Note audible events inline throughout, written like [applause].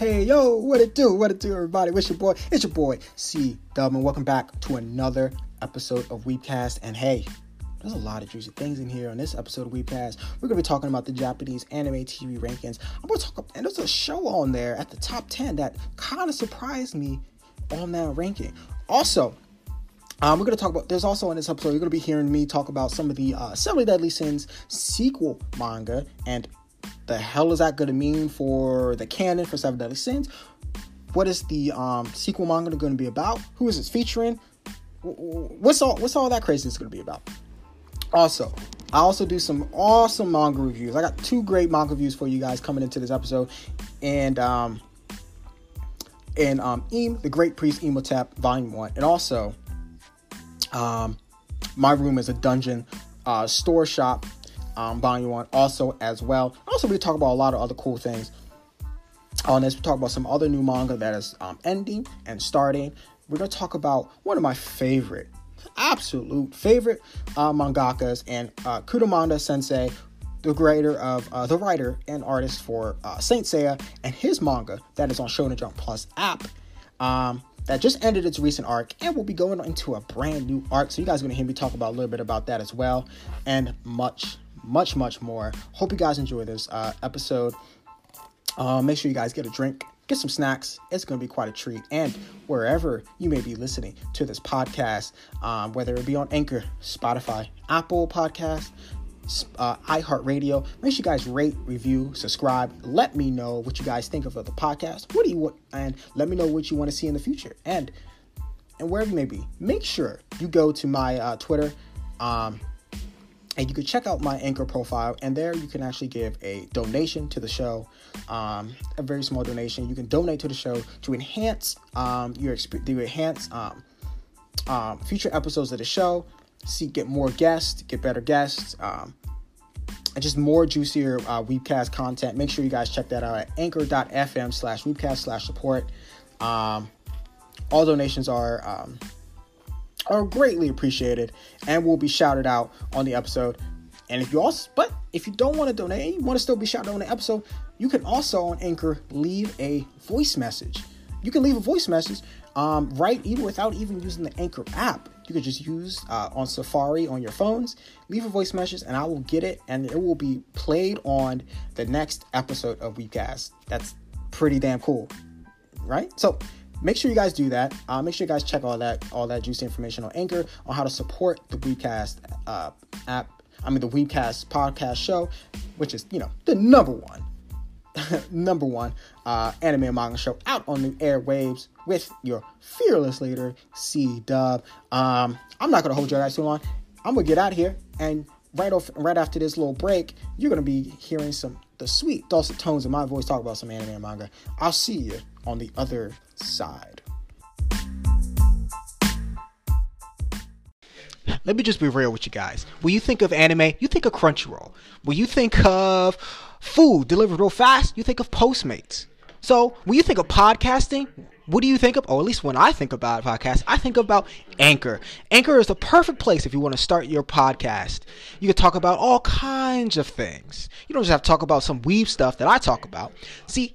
Hey, yo, what it do? What it do, everybody? What's your boy? It's your boy, C Dub, and welcome back to another episode of Weebcast. And hey, there's a lot of juicy things in here on this episode of Weebcast. We're gonna be talking about the Japanese anime TV rankings. I'm gonna talk, and there's a show on there at the top 10 that kind of surprised me on that ranking. Also, um, we're going to talk about, there's also in this episode, you're going to be hearing me talk about some of the uh, Seven Deadly Sins sequel manga and the hell is that going to mean for the canon for Seven Deadly Sins? What is the um, sequel manga going to be about? Who is it featuring? What's all what's all that craziness going to be about? Also, I also do some awesome manga reviews. I got two great manga reviews for you guys coming into this episode, and um, and um, Im, the Great Priest Imhotep, Volume One, and also um, my room is a dungeon uh, store shop um, also as well. Also, we talk about a lot of other cool things on this. We talk about some other new manga that is um, ending and starting. We're gonna talk about one of my favorite, absolute favorite uh, mangakas and uh, Kurumada Sensei, the creator of uh, the writer and artist for uh, Saint Seiya and his manga that is on Shonen Jump Plus app. Um, that just ended its recent arc and will be going into a brand new arc. So you guys are gonna hear me talk about a little bit about that as well, and much much, much more. Hope you guys enjoy this uh, episode. Uh, make sure you guys get a drink, get some snacks. It's going to be quite a treat. And wherever you may be listening to this podcast, um, whether it be on Anchor, Spotify, Apple Podcast, uh, iHeartRadio. Make sure you guys rate, review, subscribe. Let me know what you guys think of the podcast. What do you want? And let me know what you want to see in the future. And and wherever you may be, make sure you go to my uh, Twitter. Um, and you can check out my anchor profile and there you can actually give a donation to the show um, a very small donation. You can donate to the show to enhance um, your experience to enhance um, um, future episodes of the show. See get more guests get better guests um, and just more juicier uh, weebcast content. Make sure you guys check that out at anchor.fm slash weebcast slash support. Um, all donations are um, are greatly appreciated and will be shouted out on the episode. And if you also, but if you don't want to donate you want to still be shouted out on the episode, you can also on Anchor leave a voice message. You can leave a voice message um, right even without even using the Anchor app. You could just use uh, on Safari on your phones, leave a voice message, and I will get it, and it will be played on the next episode of Weebcast. That's pretty damn cool, right? So make sure you guys do that. Uh, make sure you guys check all that all that juicy information on Anchor on how to support the Weebcast uh, app. I mean the Weebcast podcast show, which is you know the number one, [laughs] number one uh, anime and manga show out on the airwaves with your fearless leader C Dub. Um, I'm not gonna hold you guys too long. I'm gonna get out here and right off right after this little break, you're gonna be hearing some the sweet dulcet tones of my voice talk about some anime and manga. I'll see you on the other side. Let me just be real with you guys. When you think of anime, you think of Crunchyroll. When you think of food delivered real fast, you think of Postmates. So when you think of podcasting, what do you think of? Or at least when I think about a podcast, I think about Anchor. Anchor is the perfect place if you want to start your podcast. You can talk about all kinds of things. You don't just have to talk about some weave stuff that I talk about. See,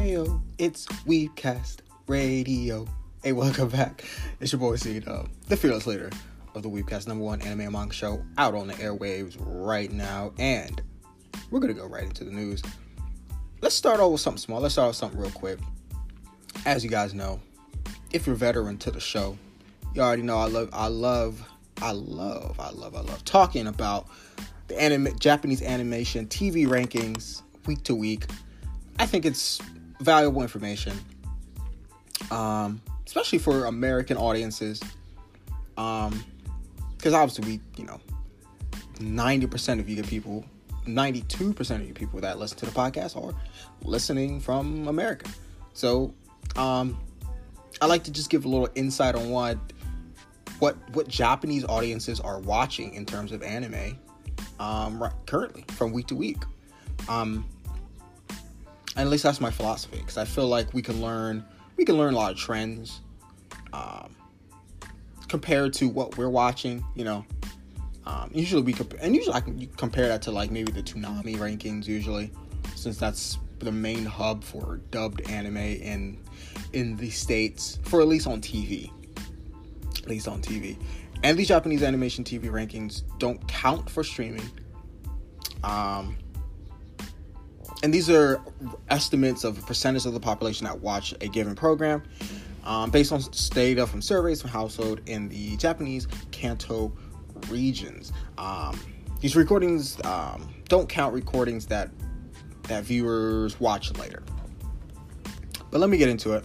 Heyo, it's Weebcast Radio. Hey, welcome back. It's your boy Seed, uh, the fearless leader of the Weebcast number one anime manga show out on the airwaves right now. And we're gonna go right into the news. Let's start off with something small. Let's start off with something real quick. As you guys know, if you're veteran to the show, you already know I love, I love, I love, I love, I love talking about the anime, Japanese animation TV rankings week to week. I think it's valuable information, um, especially for American audiences. Um, because obviously we, you know, ninety percent of you people 92% of you people that listen to the podcast are listening from America. So, um, I like to just give a little insight on what what what Japanese audiences are watching in terms of anime um, right, currently from week to week. Um, at least that's my philosophy because I feel like we can learn we can learn a lot of trends um, compared to what we're watching. You know, um, usually we compare, and usually I can compare that to like maybe the Toonami rankings usually, since that's the main hub for dubbed anime in in the states for at least on TV, at least on TV. And these Japanese animation TV rankings don't count for streaming. Um, and these are estimates of percentage of the population that watch a given program um, based on data from surveys from household in the Japanese Kanto regions. Um, these recordings um, don't count recordings that that viewers watch later. But let me get into it.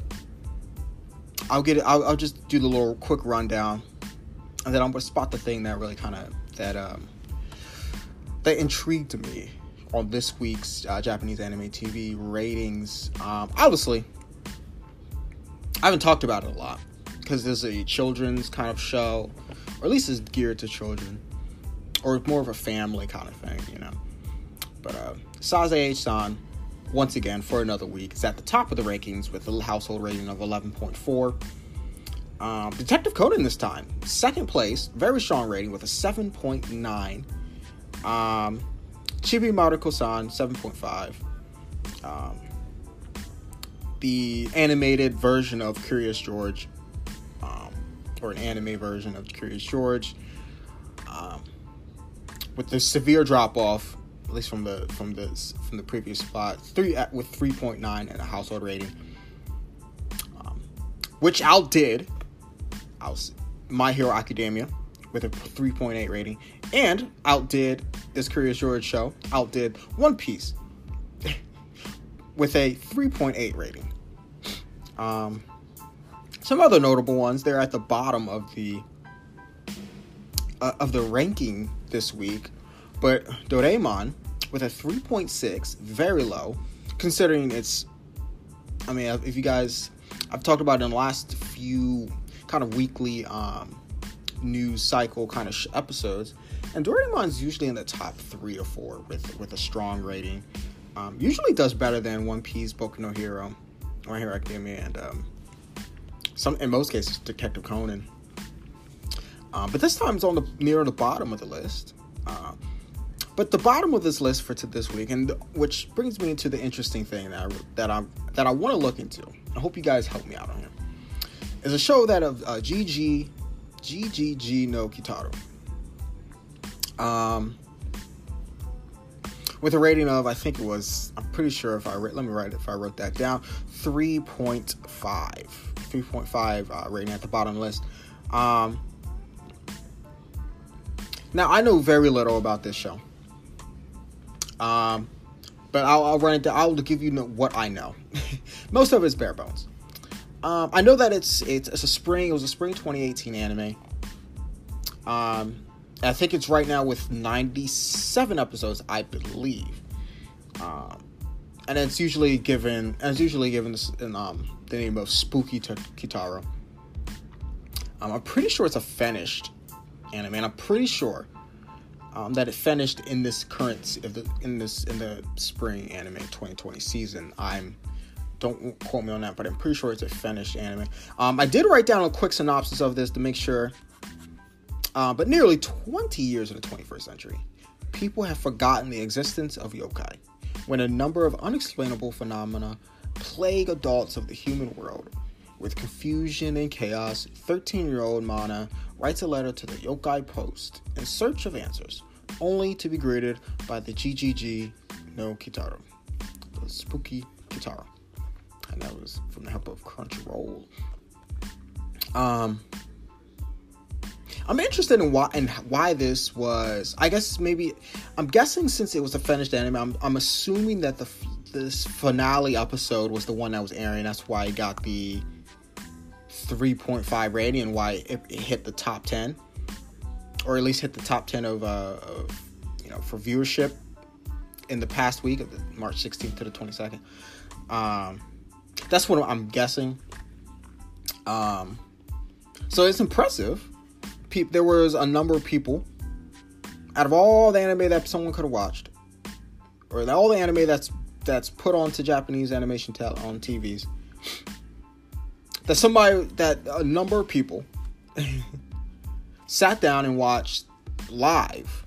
I'll get it. I'll, I'll just do the little quick rundown, and then I'm gonna spot the thing that really kind of that um, that intrigued me on this week's uh, Japanese anime TV ratings. Um, obviously, I haven't talked about it a lot because there's a children's kind of show, or at least it's geared to children, or more of a family kind of thing, you know. But uh, Sazae-san, once again for another week, is at the top of the rankings with a household rating of 11.4. Um, Detective Conan this time, second place, very strong rating with a 7.9. Um, Chibi Maruko-san, 7.5. Um, the animated version of Curious George, um, or an anime version of Curious George, um, with the severe drop off, at least from the from the from the previous spot, three with 3.9 and a household rating, um, which outdid, I was My Hero Academia with a 3.8 rating, and outdid this Curious George show, outdid One Piece [laughs] with a 3.8 rating. Um, some other notable ones. They're at the bottom of the uh, of the ranking this week, but Doraemon with a 3.6, very low, considering it's. I mean, if you guys, I've talked about in the last few kind of weekly um, news cycle kind of sh- episodes, and Doraemon's usually in the top three or four with with a strong rating. Um, usually does better than One Piece, Boku no Hero, My Hero Academia, and um, some in most cases Detective Conan. Um, but this time it's on the near the bottom of the list. Uh, but the bottom of this list for to this week, and which brings me into the interesting thing that I, that I that I want to look into. I hope you guys help me out on here. Is a show that of uh, GG GeGeGe no Kitaro. Um, with a rating of I think it was I'm pretty sure if I write let me write it if I wrote that down 3.5 3.5 uh, rating at the bottom list. Um, now I know very little about this show. Um, but I'll, I'll run it. down. I'll give you what I know. [laughs] Most of it's bare bones. Um, I know that it's, it's it's a spring. It was a spring 2018 anime. Um, I think it's right now with 97 episodes, I believe. Um, and it's usually given, and it's usually given in um, the name of Spooky Kitaro. Um, I'm pretty sure it's a finished anime, and I'm pretty sure um, that it finished in this current in this in the spring anime 2020 season. I'm don't quote me on that, but I'm pretty sure it's a finished anime. Um, I did write down a quick synopsis of this to make sure uh, but nearly 20 years in the 21st century, people have forgotten the existence of yokai when a number of unexplainable phenomena plague adults of the human world. With confusion and chaos, 13 year old Mana writes a letter to the Yokai Post in search of answers, only to be greeted by the GeGeGe no Kitaro, the spooky Kitaro. And that was from the help of Crunchyroll. Um, I'm interested in why and why this was. I guess maybe I'm guessing since it was a finished anime, I'm, I'm assuming that the this finale episode was the one that was airing. That's why it got the 3.5 rating and why it, it hit the top 10, or at least hit the top 10 of, uh, of you know for viewership in the past week of the March 16th to the 22nd. Um, that's what I'm guessing. Um, so it's impressive. Pe- there was a number of people out of all the anime that someone could have watched, or all the anime that's that's put onto Japanese animation tel- on TVs, that somebody that a number of people [laughs] sat down and watched live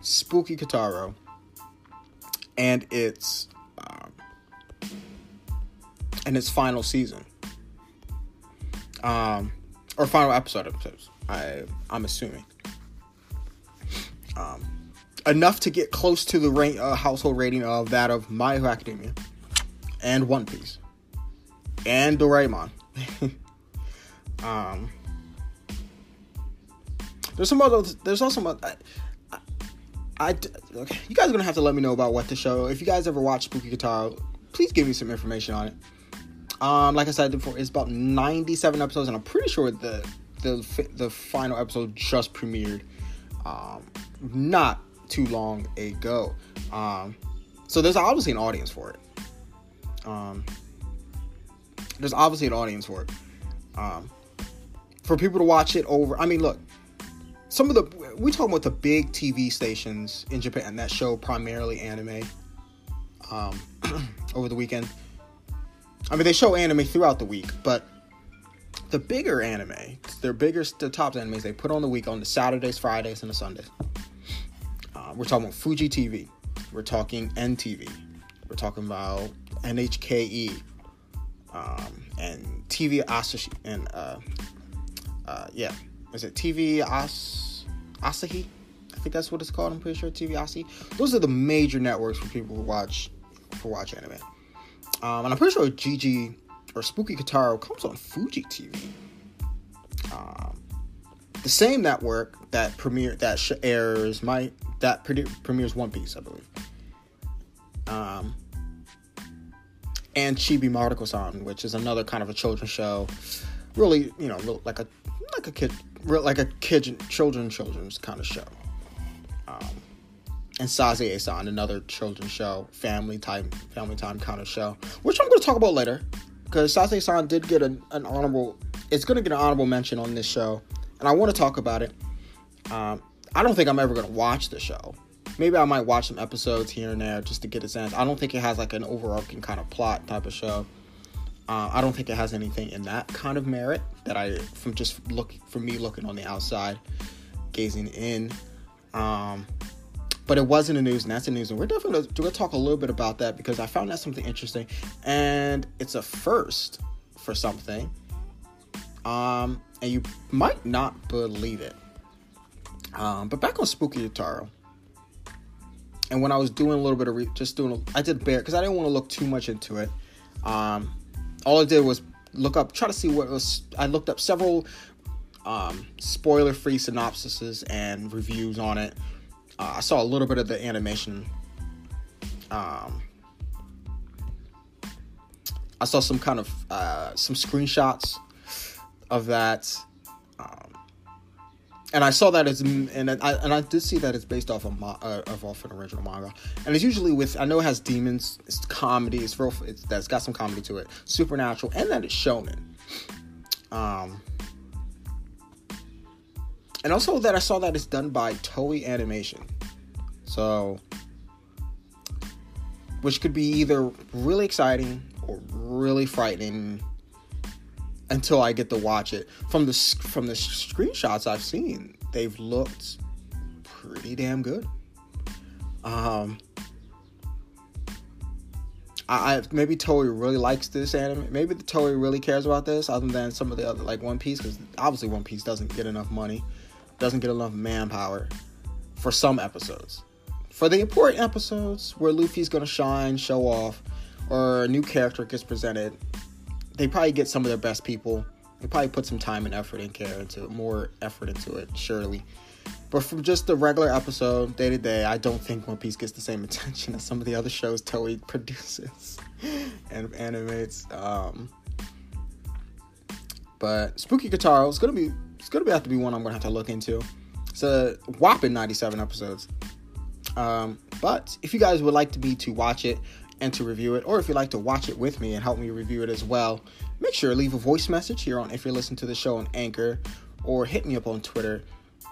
Spooky Kitaro and its and its final season, um, or final episode episodes. I I'm assuming. Um, enough to get close to the rank, uh, household rating of that of My Hero Academia and One Piece and Doraemon. [laughs] um, there's some other. There's also some. I, I, I, okay, you guys are gonna have to let me know about what the show. If you guys ever watch Spooky Kitaro, please give me some information on it. Um, like I said before, it's about 97 episodes, and I'm pretty sure the the the final episode just premiered. Um, not too long ago. Um, so there's obviously an audience for it. Um, there's obviously an audience for it. Um, for people to watch it over. I mean, look, some of the we talking about the big TV stations in Japan that show primarily anime. Um, [clears throat] over the weekend. I mean, they show anime throughout the week, but the bigger anime, their bigger, the top animes they put on the week on the Saturdays, Fridays, and the Sundays. Uh, we're talking about Fuji TV. We're talking NTV. We're talking about NHKE um, and TV Asahi and uh, uh, yeah, is it TV As- Asahi? I think that's what it's called. I'm pretty sure TV Asahi. Those are the major networks for people who watch for watch anime. Um, and I'm pretty sure Gigi or Spooky Kitaro comes on Fuji TV. Um, the same network that premiere that sh- airs my that pre- premieres One Piece, I believe. Um, and Chibi Maruko-san, which is another kind of a children's show, really, you know, like a like a kid, like a kid, children, children's kind of show. And Sazae-san, another children's show, family time, family time kind of show, which I'm going to talk about later, because Sazae-san did get an, an honorable. It's going to get an honorable mention on this show, and I want to talk about it. Um, I don't think I'm ever going to watch the show. Maybe I might watch some episodes here and there just to get a sense. I don't think it has like an overarching kind of plot type of show. Uh, I don't think it has anything in that kind of merit that I, from just look, from me looking on the outside, gazing in. Um, but it wasn't the news, and that's the news, and we're definitely going to talk a little bit about that because I found that something interesting, and it's a first for something. Um, and you might not believe it. Um, but back on Spooky Kitaro, and when I was doing a little bit of re- just doing, I did bear because I didn't want to look too much into it. Um, all I did was look up, try to see what was. I looked up several um, spoiler-free synopsises and reviews on it. Uh, I saw a little bit of the animation. Um, I saw some kind of uh, some screenshots of that, um, and I saw that as and I and I did see that it's based off of uh, of off an original manga, and it's usually with I know it has demons, it's comedy, it's real, it's that's got some comedy to it, supernatural, and that it's shonen. Um, and also that I saw that it's done by Toei Animation, so which could be either really exciting or really frightening until I get to watch it. From the from the screenshots I've seen, they've looked pretty damn good. Um, I, I maybe Toei really likes this anime. Maybe the Toei really cares about this, other than some of the other like One Piece, because obviously One Piece doesn't get enough money, doesn't get enough manpower for some episodes. For the important episodes where Luffy's gonna shine, show off, or a new character gets presented, they probably get some of their best people. They probably put some time and effort and care into it, more effort into it, surely. But from just the regular episode, day to day, I don't think One Piece gets the same [laughs] attention as some of the other shows Toei [laughs] produces and animates. Um, but Spooky Kitaro is gonna be it's gonna be have to be one I'm gonna have to look into. It's a whopping 97 episodes. Um, But if you guys would like me to watch it and to review it, or if you'd like to watch it with me and help me review it as well, make sure to leave a voice message here on if you're listening to the show on Anchor, or hit me up on Twitter,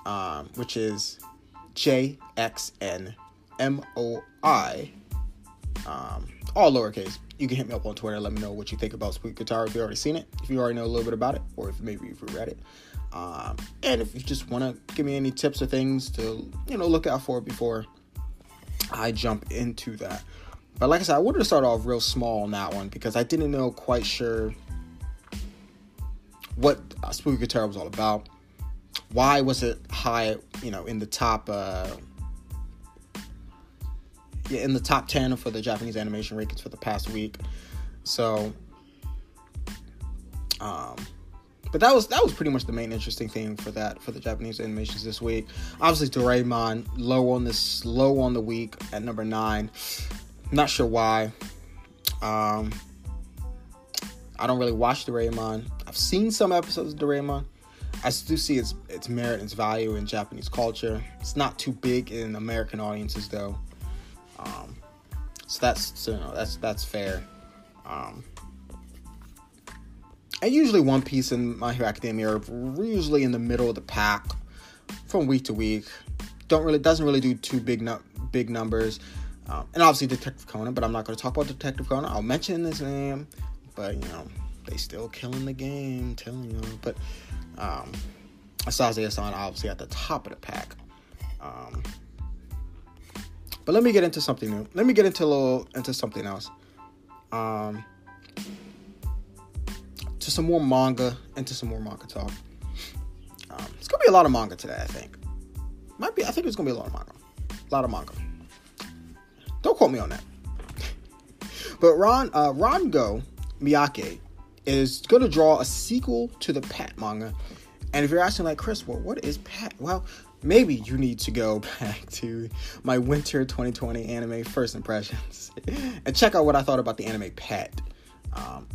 um, which is JXNMOI, um, all lowercase. You can hit me up on Twitter. Let me know what you think about Sweet Guitar if you've already seen it, if you already know a little bit about it, or if maybe you've read it. Um, and if you just want to give me any tips or things to you know look out for before I jump into that. But like I said, I wanted to start off real small on that one because I didn't know quite sure what Spooky Kitaro was all about. Why was it high, you know, in the top, uh, yeah, in the top ten for the Japanese animation rankings for the past week? So, um, but that was that was pretty much the main interesting thing for that for the Japanese animations this week. Obviously, Doraemon low on this low on the week at number nine. Not sure why. Um, I don't really watch Doraemon. I've seen some episodes of Doraemon. I do see its its merit and its value in Japanese culture. It's not too big in American audiences though. Um, so that's so, you know, that's that's fair. Um, and usually One Piece and My Hero Academia are usually in the middle of the pack from week to week. Don't really doesn't really do too big no, big numbers. Um, and obviously Detective Conan, but I'm not going to talk about Detective Conan. I'll mention his name, but you know they still killing the game, telling you. But um, Asaze-san obviously at the top of the pack. Um, but let me get into something new. Let me get into a little into something else. Um, to some more manga, into some more manga talk. Um, it's gonna be a lot of manga today, I think. Might be. I think it's gonna be a lot of manga. A lot of manga. Don't quote me on that. but Ron uh, Ranjo Miyake is gonna draw a sequel to the Pet manga. And if you're asking like Chris, well, what is Pet? Well, maybe you need to go [laughs] back to my winter 2020 anime first impressions [laughs] and check out what I thought about the anime Pet. Um,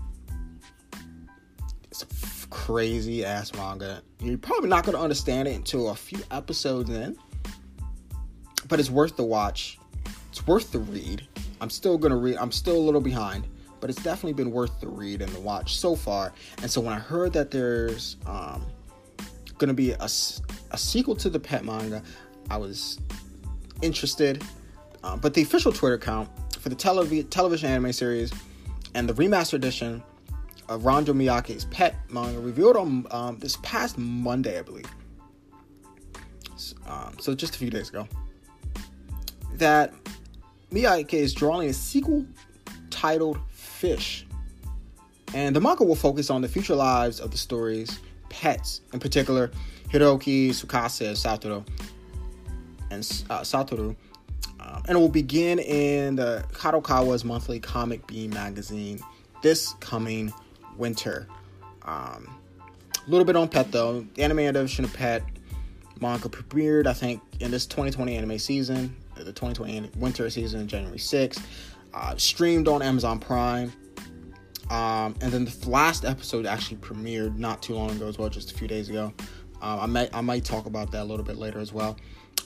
crazy ass manga. You're probably not going to understand it until a few episodes in, but it's worth the watch. It's worth the read. I'm still going to read, I'm still a little behind, but it's definitely been worth the read and the watch so far. And so when I heard that there's um, going to be a, a sequel to the pet manga, I was interested. Um, but the official Twitter account for the telev- television anime series and the remastered edition of Ranjo Miyake's Pet manga revealed on um, this past Monday, I believe. So, um, so, just a few days ago, that Miyake is drawing a sequel titled Fish, and the manga will focus on the future lives of the stories pets, in particular Hiroki, Tsukasa, and Satoru, and uh, Satoru. Um, and it will begin in the Kadokawa's monthly Comic Beam magazine this coming winter. Um, a little bit on Pet though. The anime adaptation of Pet manga premiered, I think, in this 2020 anime season, the 2020 winter season, January 6th. Uh, streamed on Amazon Prime. Um, and then the last episode actually premiered not too long ago as well, just a few days ago. Um, I might I might talk about that a little bit later as well.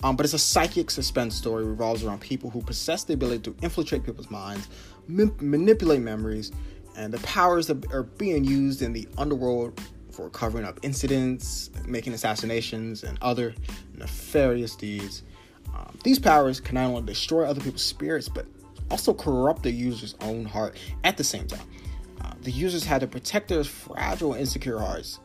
Um, but it's a psychic suspense story revolves around people who possess the ability to infiltrate people's minds, ma- manipulate memories, and the powers that are being used in the underworld for covering up incidents, making assassinations, and other nefarious deeds. Um, these powers can not only destroy other people's spirits, but also corrupt the user's own heart at the same time. Uh, the users had to protect their fragile, insecure hearts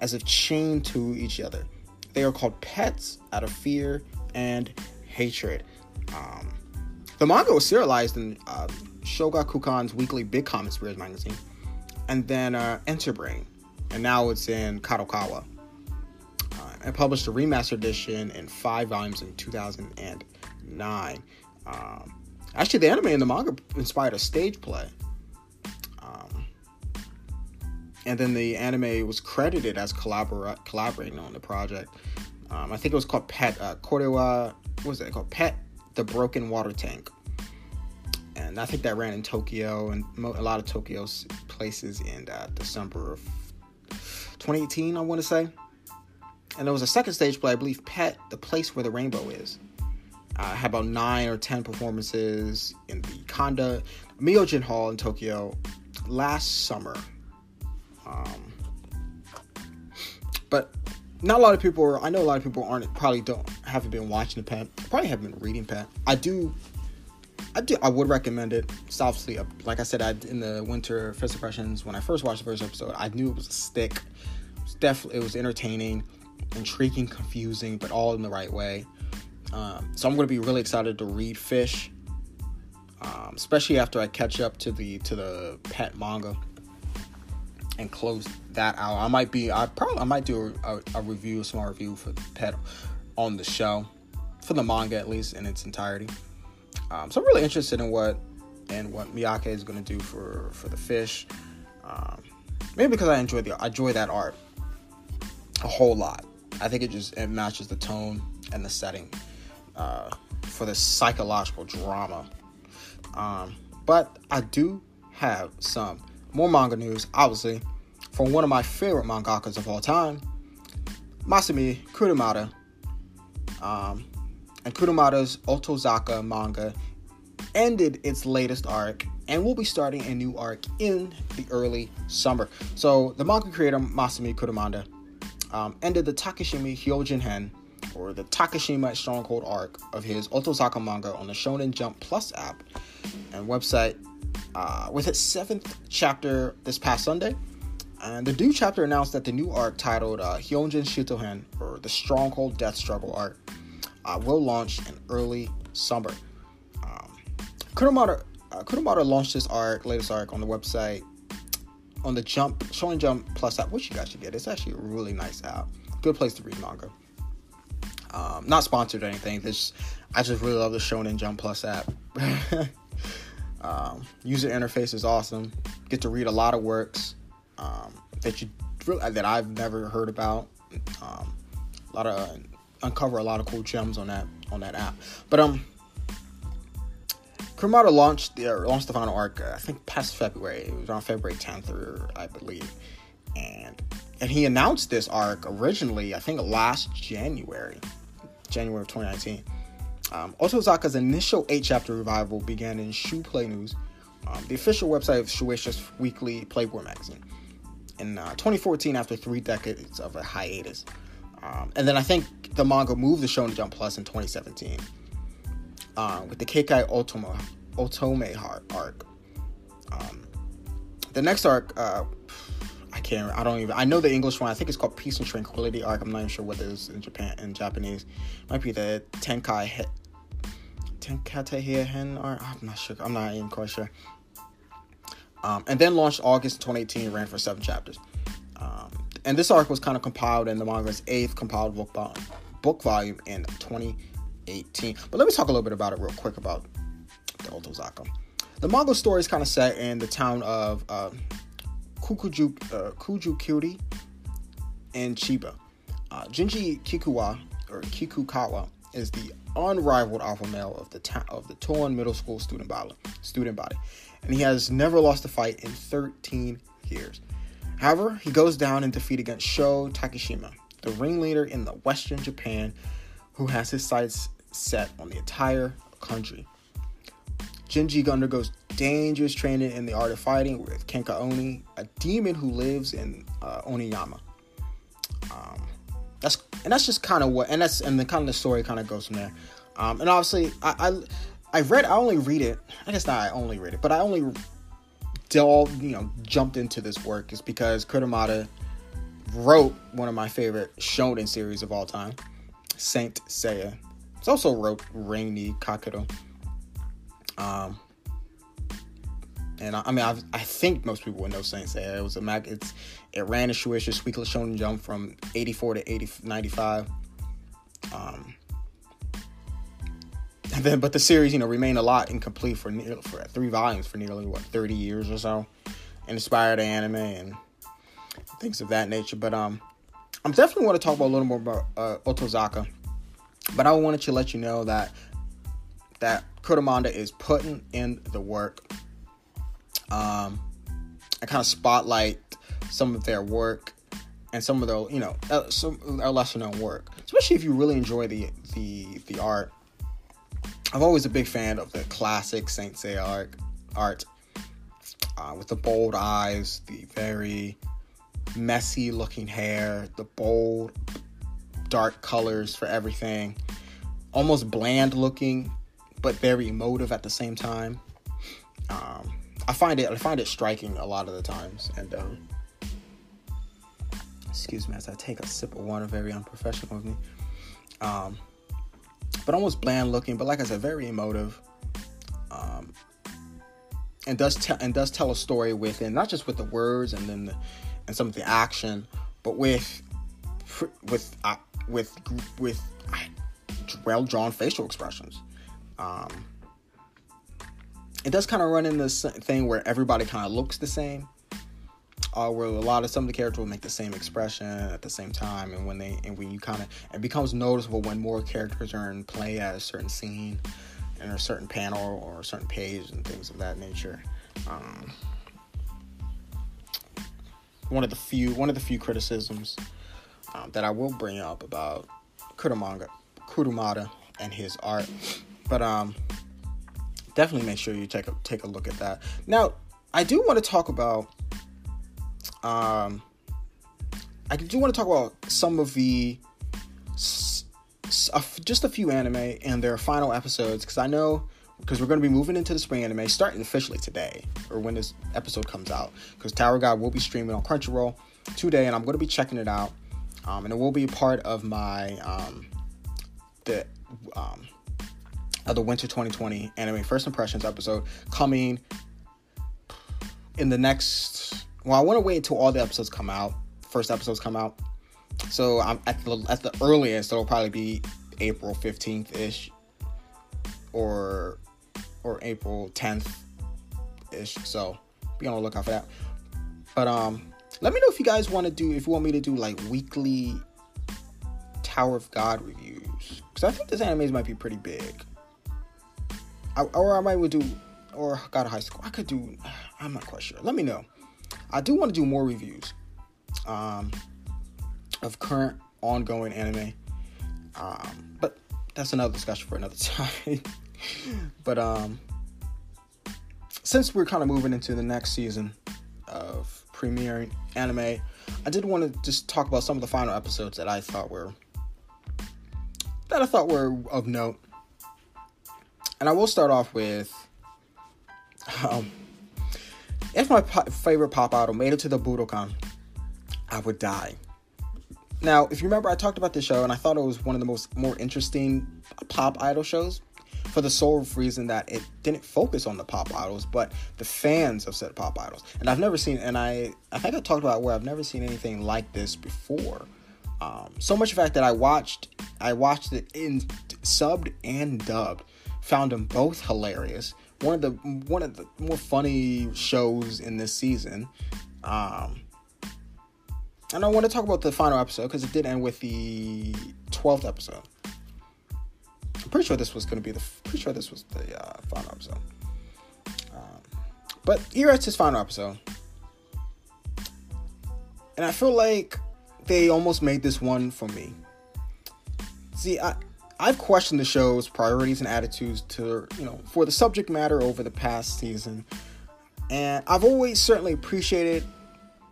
as if chained to each other. They are called pets out of fear and hatred. Um, the manga was serialized in uh, Shogakukan's weekly Big Comic Spirits magazine, and then uh, Enterbrain, and now it's in Kadokawa. Uh, published a remastered edition in five volumes in 2009. Um, actually, the anime and the manga inspired a stage play. Um, and then the anime was credited as collabora- collaborating on the project. Um, I think it was called Pet uh. What was it called? Pet the Broken Water Tank and I think that ran in Tokyo and a lot of Tokyo's places in uh, December of 2018, I want to say. And there was a second stage play, I believe, Pet, the place where the rainbow is. uh, had about nine or ten performances in the Kanda Myojin Hall in Tokyo last summer. Um, but not a lot of people are, I know a lot of people aren't probably don't haven't been watching the Pet. Probably haven't been reading Pet. I do I do I would recommend it. It's obviously a, like I said I in the winter first impressions when I first watched the first episode, I knew it was a stick. It was definitely it was entertaining, intriguing, confusing, but all in the right way. Um, so I'm going to be really excited to read Fish, um, especially after I catch up to the to the pet manga and close that out. I might be I probably I might do a, a, review, a small review for the pet on the show for the manga at least in its entirety. Um, so I'm really interested in what and what Miyake is going to do for for the fish. Um, maybe because I enjoy the I enjoy that art a whole lot. I think it just it matches the tone and the setting uh, for the psychological drama. Um, but I do have some more manga news, obviously, from one of my favorite mangakas of all time, Masami Kurumada. Um, and Kurumada's Otokozaka manga ended its latest arc and will be starting a new arc in the early summer. So the manga creator Masami Kurumada um, ended the Takashimi Hyojin Hen or the Takashima Stronghold arc of his Otokozaka manga on the Shonen Jump Plus app and website uh, with its seventh chapter this past Sunday. And the new chapter announced that the new arc titled uh, Hyojin Shitohen, or the Stronghold Death Struggle arc, uh, will launch in early summer. Um, Kurumada, uh, launched this arc, latest arc, on the website on the Jump Shonen Jump Plus app, which you guys should get. It's actually a really nice app. Good place to read manga. Um, not sponsored or anything. This I just really love the Shonen Jump Plus app. [laughs] um, user interface is awesome. Get to read a lot of works um, that you that I've never heard about. Um, a lot of uncover a lot of cool gems on that on that app. But um, Kurumada launched the launched the final arc. Uh, I think past February. It was on February 10th, or I believe, and and he announced this arc originally. I think last January. January of 2019. Um, Otokozaka's initial eight chapter revival began in Shu Play News, um, the official website of Shueisha's weekly Playboy magazine, in uh, 2014 after three decades of a hiatus. Um, and then I think the manga moved to Shonen Jump Plus in 2017 uh, with the Keikai Otome, Otome arc. Um, the next arc, uh, I can't. I don't even. I know the English one. I think it's called Peace and Tranquility arc. I'm not even sure what it is in Japan in Japanese. Might be the Tenkai he, Tenkate Hen arc. I'm not sure. I'm not even quite sure. Um, and then launched August 2018. Ran for seven chapters. Um, and this arc was kind of compiled in the manga's eighth compiled book, book volume in 2018. But let me talk a little bit about it real quick about the Otokozaka. The manga story is kind of set in the town of uh, Kukuju, uh, and Chiba. Uh, Jinji Kikuwa, or Kikukawa, is the unrivaled alpha male of the ta- of the Toon Middle School student body, student body, and he has never lost a fight in 13 years. However, he goes down in defeat against Sho Takashima, the ringleader in the Western Japan, who has his sights set on the entire country. Jinji undergoes dangerous training in the art of fighting with Kenka Oni, a demon who lives in uh, Oniyama. Um, that's and that's just kind of what, and that's and the kind of the story kind of goes from there. Um, and obviously, I, I I read, I only read it. I guess not. I only read it, but I only delved, you know, jumped into this work is because Kurumada wrote one of my favorite shonen series of all time, Saint Seiya. He also wrote Ring Kakeru. Um, and I, I mean, I, I, think most people would know Saint Seiya. It was a mag. It's it ran in Shueisha's weekly Shonen Jump from '84 to 80, 95. Um, and then, but the series, you know, remained a lot incomplete for for three volumes for nearly what 30 years or so, inspired anime and things of that nature. But um, I'm definitely want to talk about a little more about uh, Otokozaka. But I wanted to let you know that that Kurumada is putting in the work. Um, I kind of spotlight some of their work and some of their, you know, uh, some lesser known work, especially if you really enjoy the the the art. I'm always a big fan of the classic Saint Seiya art, art uh, with the bold eyes, the very messy looking hair, the bold, dark colors for everything, almost bland looking, but very emotive at the same time. Um, I find it I find it striking a lot of the times, and um, excuse me as I take a sip of water, very unprofessional of me. Um, but almost bland looking, but like I said, very emotive. Um, and does tell and does tell a story with and not just with the words and then the, and some of the action, but with with uh, with with well drawn facial expressions. Um, it does kind of run in this thing where everybody kind of looks the same, uh, where a lot of some of the characters will make the same expression at the same time, and when they and when you kind of it becomes noticeable when more characters are in play at a certain scene, in a certain panel or a certain page and things of that nature. Um, one of the few one of the few criticisms um, that I will bring up about Kurumanga, Kurumada and his art, but um, definitely make sure you take a take a look at that. Now, I do want to talk about um, I do want to talk about some of the just a few anime and their final episodes because I know because we're going to be moving into the spring anime starting officially today or when this episode comes out because Tower God will be streaming on Crunchyroll today and I'm going to be checking it out. Um, and it will be a part of my um, the um, of the winter 2020 anime first impressions episode coming in the next well I want to wait until all the episodes come out first episodes come out so I'm at the, at the earliest it'll probably be April 15th ish or or April 10th ish. So be on the lookout for that. But um let me know if you guys want to do if you want me to do like weekly Tower of God reviews because I think this anime might be pretty big. I, or I might would do or God High School. I could do. I'm not quite sure. Let me know. I do want to do more reviews. Um, of current ongoing anime. Um, but that's another discussion for another [laughs] time. but um, since we're kind of moving into the next season of premiering anime, I did want to just talk about some of the final episodes that I thought were that I thought were of note. And I will start off with um, if my po- favorite pop idol made it to the Budokan, I would die. Now, if you remember, I talked about this show and I thought it was one of the most more interesting pop idol shows for the sole reason that it didn't focus on the pop idols, but the fans of said pop idols. And I've never seen, and I, I think I talked about where I've never seen anything like this before. Um, so much fact that I watched, I watched it in subbed and dubbed, found them both hilarious. One of the one of the more funny shows in this season. Um, and I want to talk about the final episode because it did end with the 12th episode. I'm pretty sure this was going to be the. Pretty sure this was the uh, final episode. Um, but here it's his final episode, and I feel like they almost made this one for me. See, I I've questioned the show's priorities and attitudes to you know for the subject matter over the past season, and I've always certainly appreciated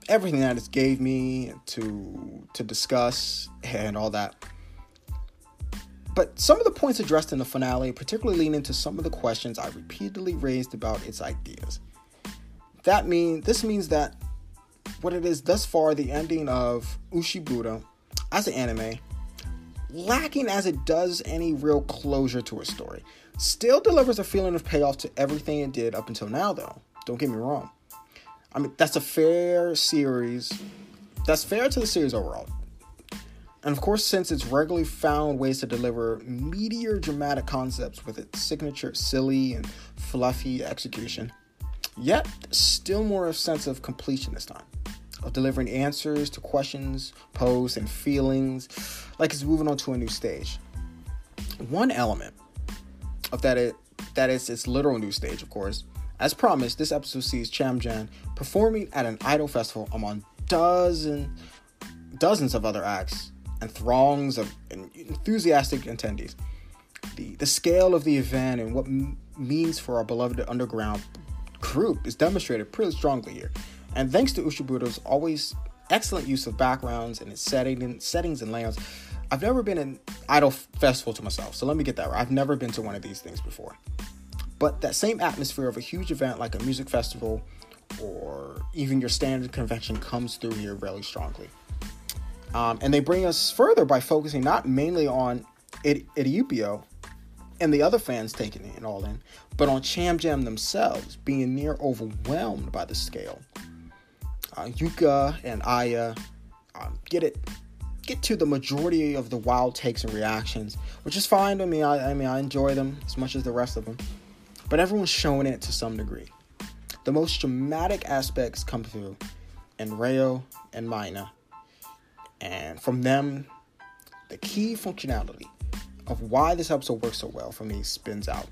everything that it gave me to to discuss and all that. But some of the points addressed in the finale particularly lean into some of the questions I repeatedly raised about its ideas. That mean this means that what it is thus far the ending of Oshibudo as an anime, lacking as it does any real closure to a story, still delivers a feeling of payoff to everything it did up until now though. Don't get me wrong. I mean, that's a fair series. That's fair to the series overall. And of course, since it's regularly found ways to deliver meteor dramatic concepts with its signature silly and fluffy execution, yet still more a sense of completion this time, of delivering answers to questions posed and feelings like it's moving on to a new stage. One element of that it that is its literal new stage, of course, as promised, this episode sees ChamJam performing at an idol festival among dozen, dozens of other acts and throngs of enthusiastic attendees. the, the scale of the event and what m- means for our beloved underground group is demonstrated pretty strongly here. And thanks to Oshibudo's always excellent use of backgrounds and its setting and settings and layouts, I've never been an idol festival to myself. So let me get that right. I've never been to one of these things before. But that same atmosphere of a huge event like a music festival or even your standard convention comes through here really strongly. Um, and they bring us further by focusing not mainly on Id- and the other fans taking it all in, but on ChamJam themselves being near overwhelmed by the scale. Uh, Yuka and Aya um, get it get to the majority of the wild takes and reactions, which is fine to me. I, I mean, I enjoy them as much as the rest of them, but everyone's showing it to some degree. The most dramatic aspects come through in Reo and Mina, and from them, the key functionality of why this episode works so well for me spins out.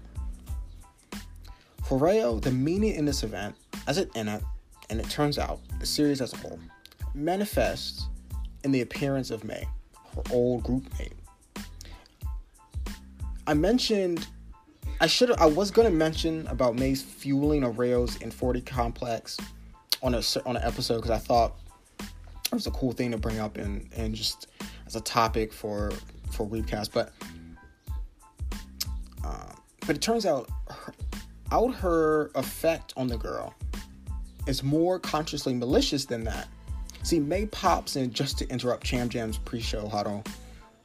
For Reo, the meaning in this event, as it and it, and it turns out, the series as a whole, manifests in the appearance of Mei, her old groupmate. I mentioned I should I was gonna mention about Mei's fueling Reo's in 40 complex on a on an episode because I thought it was a cool thing to bring up and and just as a topic for for Weebcast, but uh, but it turns out her, out her effect on the girl is more consciously malicious than that. See, Mei pops in just to interrupt ChamJam's pre-show huddle,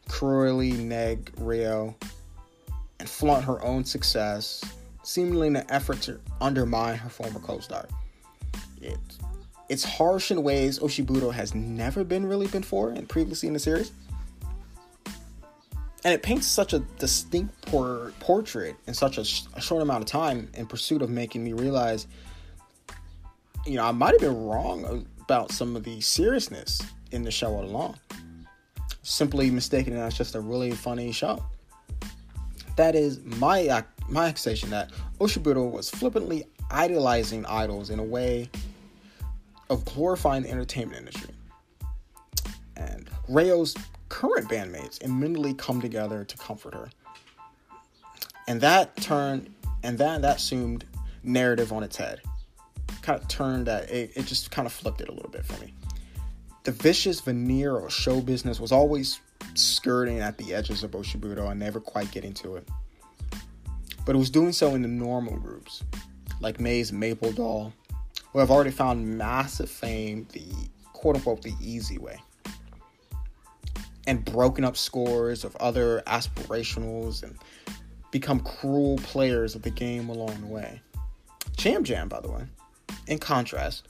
cruelly neg Reo, and flaunt her own success, seemingly in an effort to undermine her former co-star. It, it's harsh in ways Oshibudo has never been really been for and previously in the series. And it paints such a distinct por- portrait in such a, sh- a short amount of time in pursuit of making me realize, you know, I might have been wrong about some of the seriousness in the show all along. Simply mistaking it as just a really funny show. That is my uh, my accusation that Oshibudo was flippantly idolizing idols in a way of glorifying the entertainment industry. And Reo's current bandmates immediately come together to comfort her. And that turned and that that assumed narrative on its head. Kind of turned that it, it just kind of flipped it a little bit for me. The vicious veneer of show business was always skirting at the edges of Oshibudo and never quite getting to it. But it was doing so in the normal groups, like Mei's Maple Doll, who have already found massive fame the quote unquote the easy way. And broken up scores of other aspirationals and become cruel players of the game along the way. ChamJam, by the way, in contrast,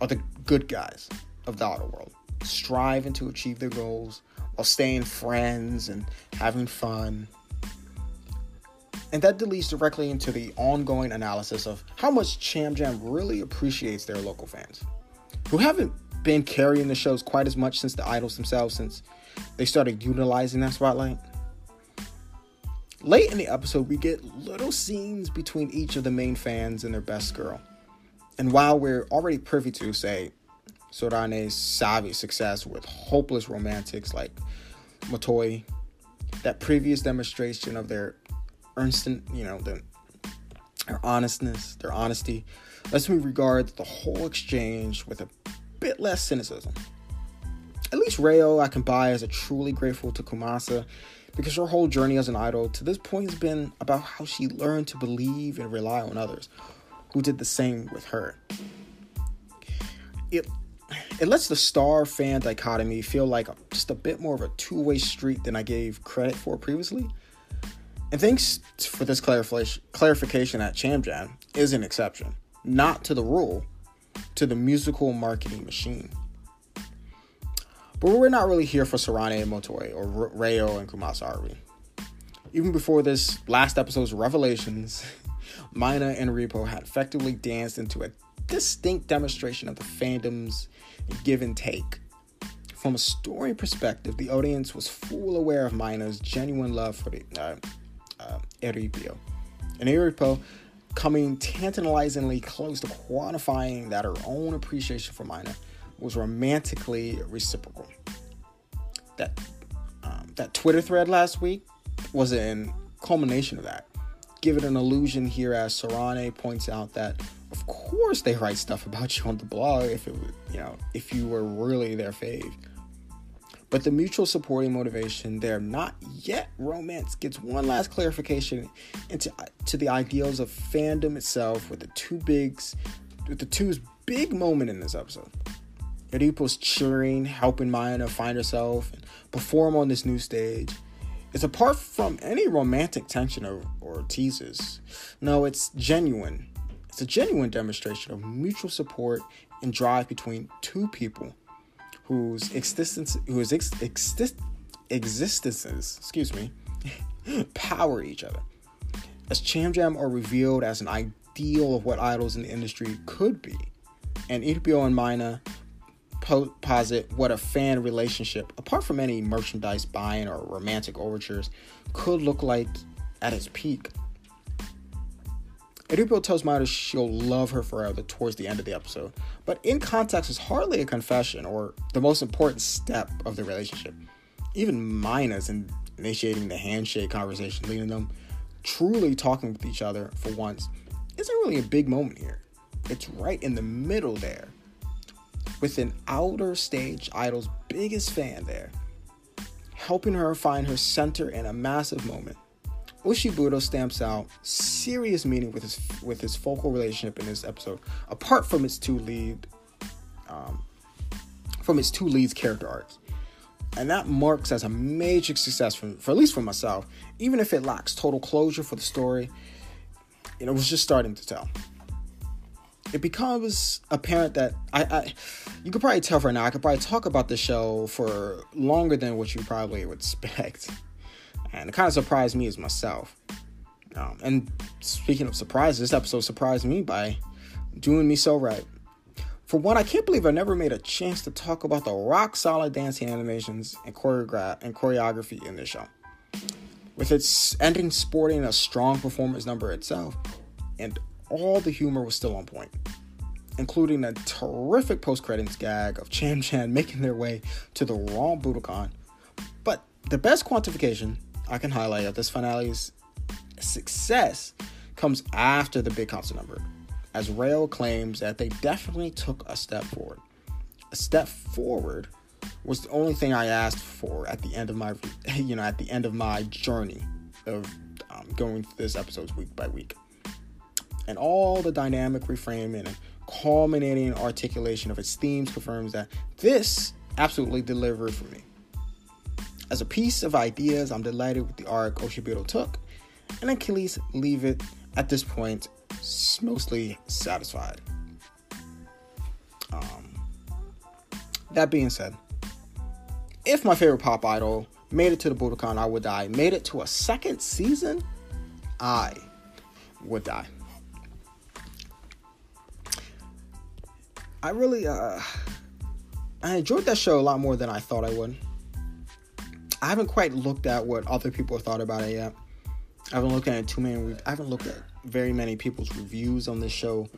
are the good guys of the idol world, striving to achieve their goals while staying friends and having fun. And that leads directly into the ongoing analysis of how much ChamJam really appreciates their local fans, who haven't been carrying the shows quite as much since the idols themselves, since they started utilizing that spotlight. Late in the episode, we get little scenes between each of the main fans and their best girl. And while we're already privy to, say, Sorane's savvy success with hopeless romantics like Motoi, that previous demonstration of their earnest, you know, their, their honestness, their honesty, lets me regard the whole exchange with a bit less cynicism. At least Reo I can buy as a truly grateful to Kumasa because her whole journey as an idol to this point has been about how she learned to believe and rely on others who did the same with her. It it lets the star fan dichotomy feel like just a bit more of a two way street than I gave credit for previously. And thanks for this clarification that ChamJam is an exception, not to the rule, to the musical marketing machine. But we're not really here for Sorane and Motoi or Reo and Kumasa, are we? Even before this last episode's revelations, [laughs] Mina and Repo had effectively danced into a distinct demonstration of the fandom's give and take. From a story perspective, the audience was full aware of Mina's genuine love for the uh, uh, Eripiyo. And Eripo coming tantalizingly close to quantifying that her own appreciation for Mina was romantically reciprocal. That um, that Twitter thread last week was in culmination of that. Give it an illusion here as Sorane points out that of course they write stuff about [laughs] you on the blog if it you know if you were really their fave. But the mutual supporting motivation, their not yet romance, gets one last clarification into uh, to the ideals of fandom itself with the two bigs, with the two's big moment in this episode. Eripo's cheering, helping Maya find herself and perform on this new stage. It's apart from any romantic tension or, or teases. No, it's genuine. It's a genuine demonstration of mutual support and drive between two people whose existence, whose ex, exist, existences, excuse me, [laughs] power each other. As ChamJam are revealed as an ideal of what idols in the industry could be, and Eripiyo and Mina po- posit what a fan relationship, apart from any merchandise buying or romantic overtures, could look like at its peak. Eripiyo tells Mina she'll love her forever towards the end of the episode, but in context, it's hardly a confession or the most important step of the relationship. Even Mina's in initiating the handshake conversation, leading them truly talking with each other for once, isn't really a big moment here. It's right in the middle there with an outer stage idol's biggest fan there, helping her find her center in a massive moment. Oshibudo stamps out serious meaning with his with his focal relationship in this episode, apart from its two lead, um, from its two leads character arcs, and that marks as a major success for, for at least for myself. Even if it lacks total closure for the story, you know, it was just starting to tell it becomes apparent that I, I, you could probably tell for now I could probably talk about the show for longer than what you probably would expect, and it kind of surprised me as myself. Um, and speaking of surprises, this episode surprised me by doing me so right. For one, I can't believe I never made a chance to talk about the rock solid dancing animations and, choreograph and choreography in this show. With its ending sporting a strong performance number itself, and all the humor was still on point, including a terrific post credits gag of ChamJam making their way to the wrong Budokan. But the best quantification I can highlight of this finale's success comes after the big concert number, as Rail claims that they definitely took a step forward. A step forward was the only thing I asked for at the end of my, [laughs] you know, at the end of my journey of um, going through this episodes week by week and all the dynamic reframing and culminating articulation of its themes confirms that this absolutely delivered for me. As a piece of ideas, I'm delighted with the arc Oshibudo took, and I can at least leave it at this point mostly satisfied. Um, that being said, if my favorite pop idol made it to the Budokan, I would die. Made it to a second season, I would die. I really uh I enjoyed that show a lot more than I thought I would. I haven't quite looked at what other people thought about it yet. I haven't looked at too many. I haven't looked at very many people's reviews on this show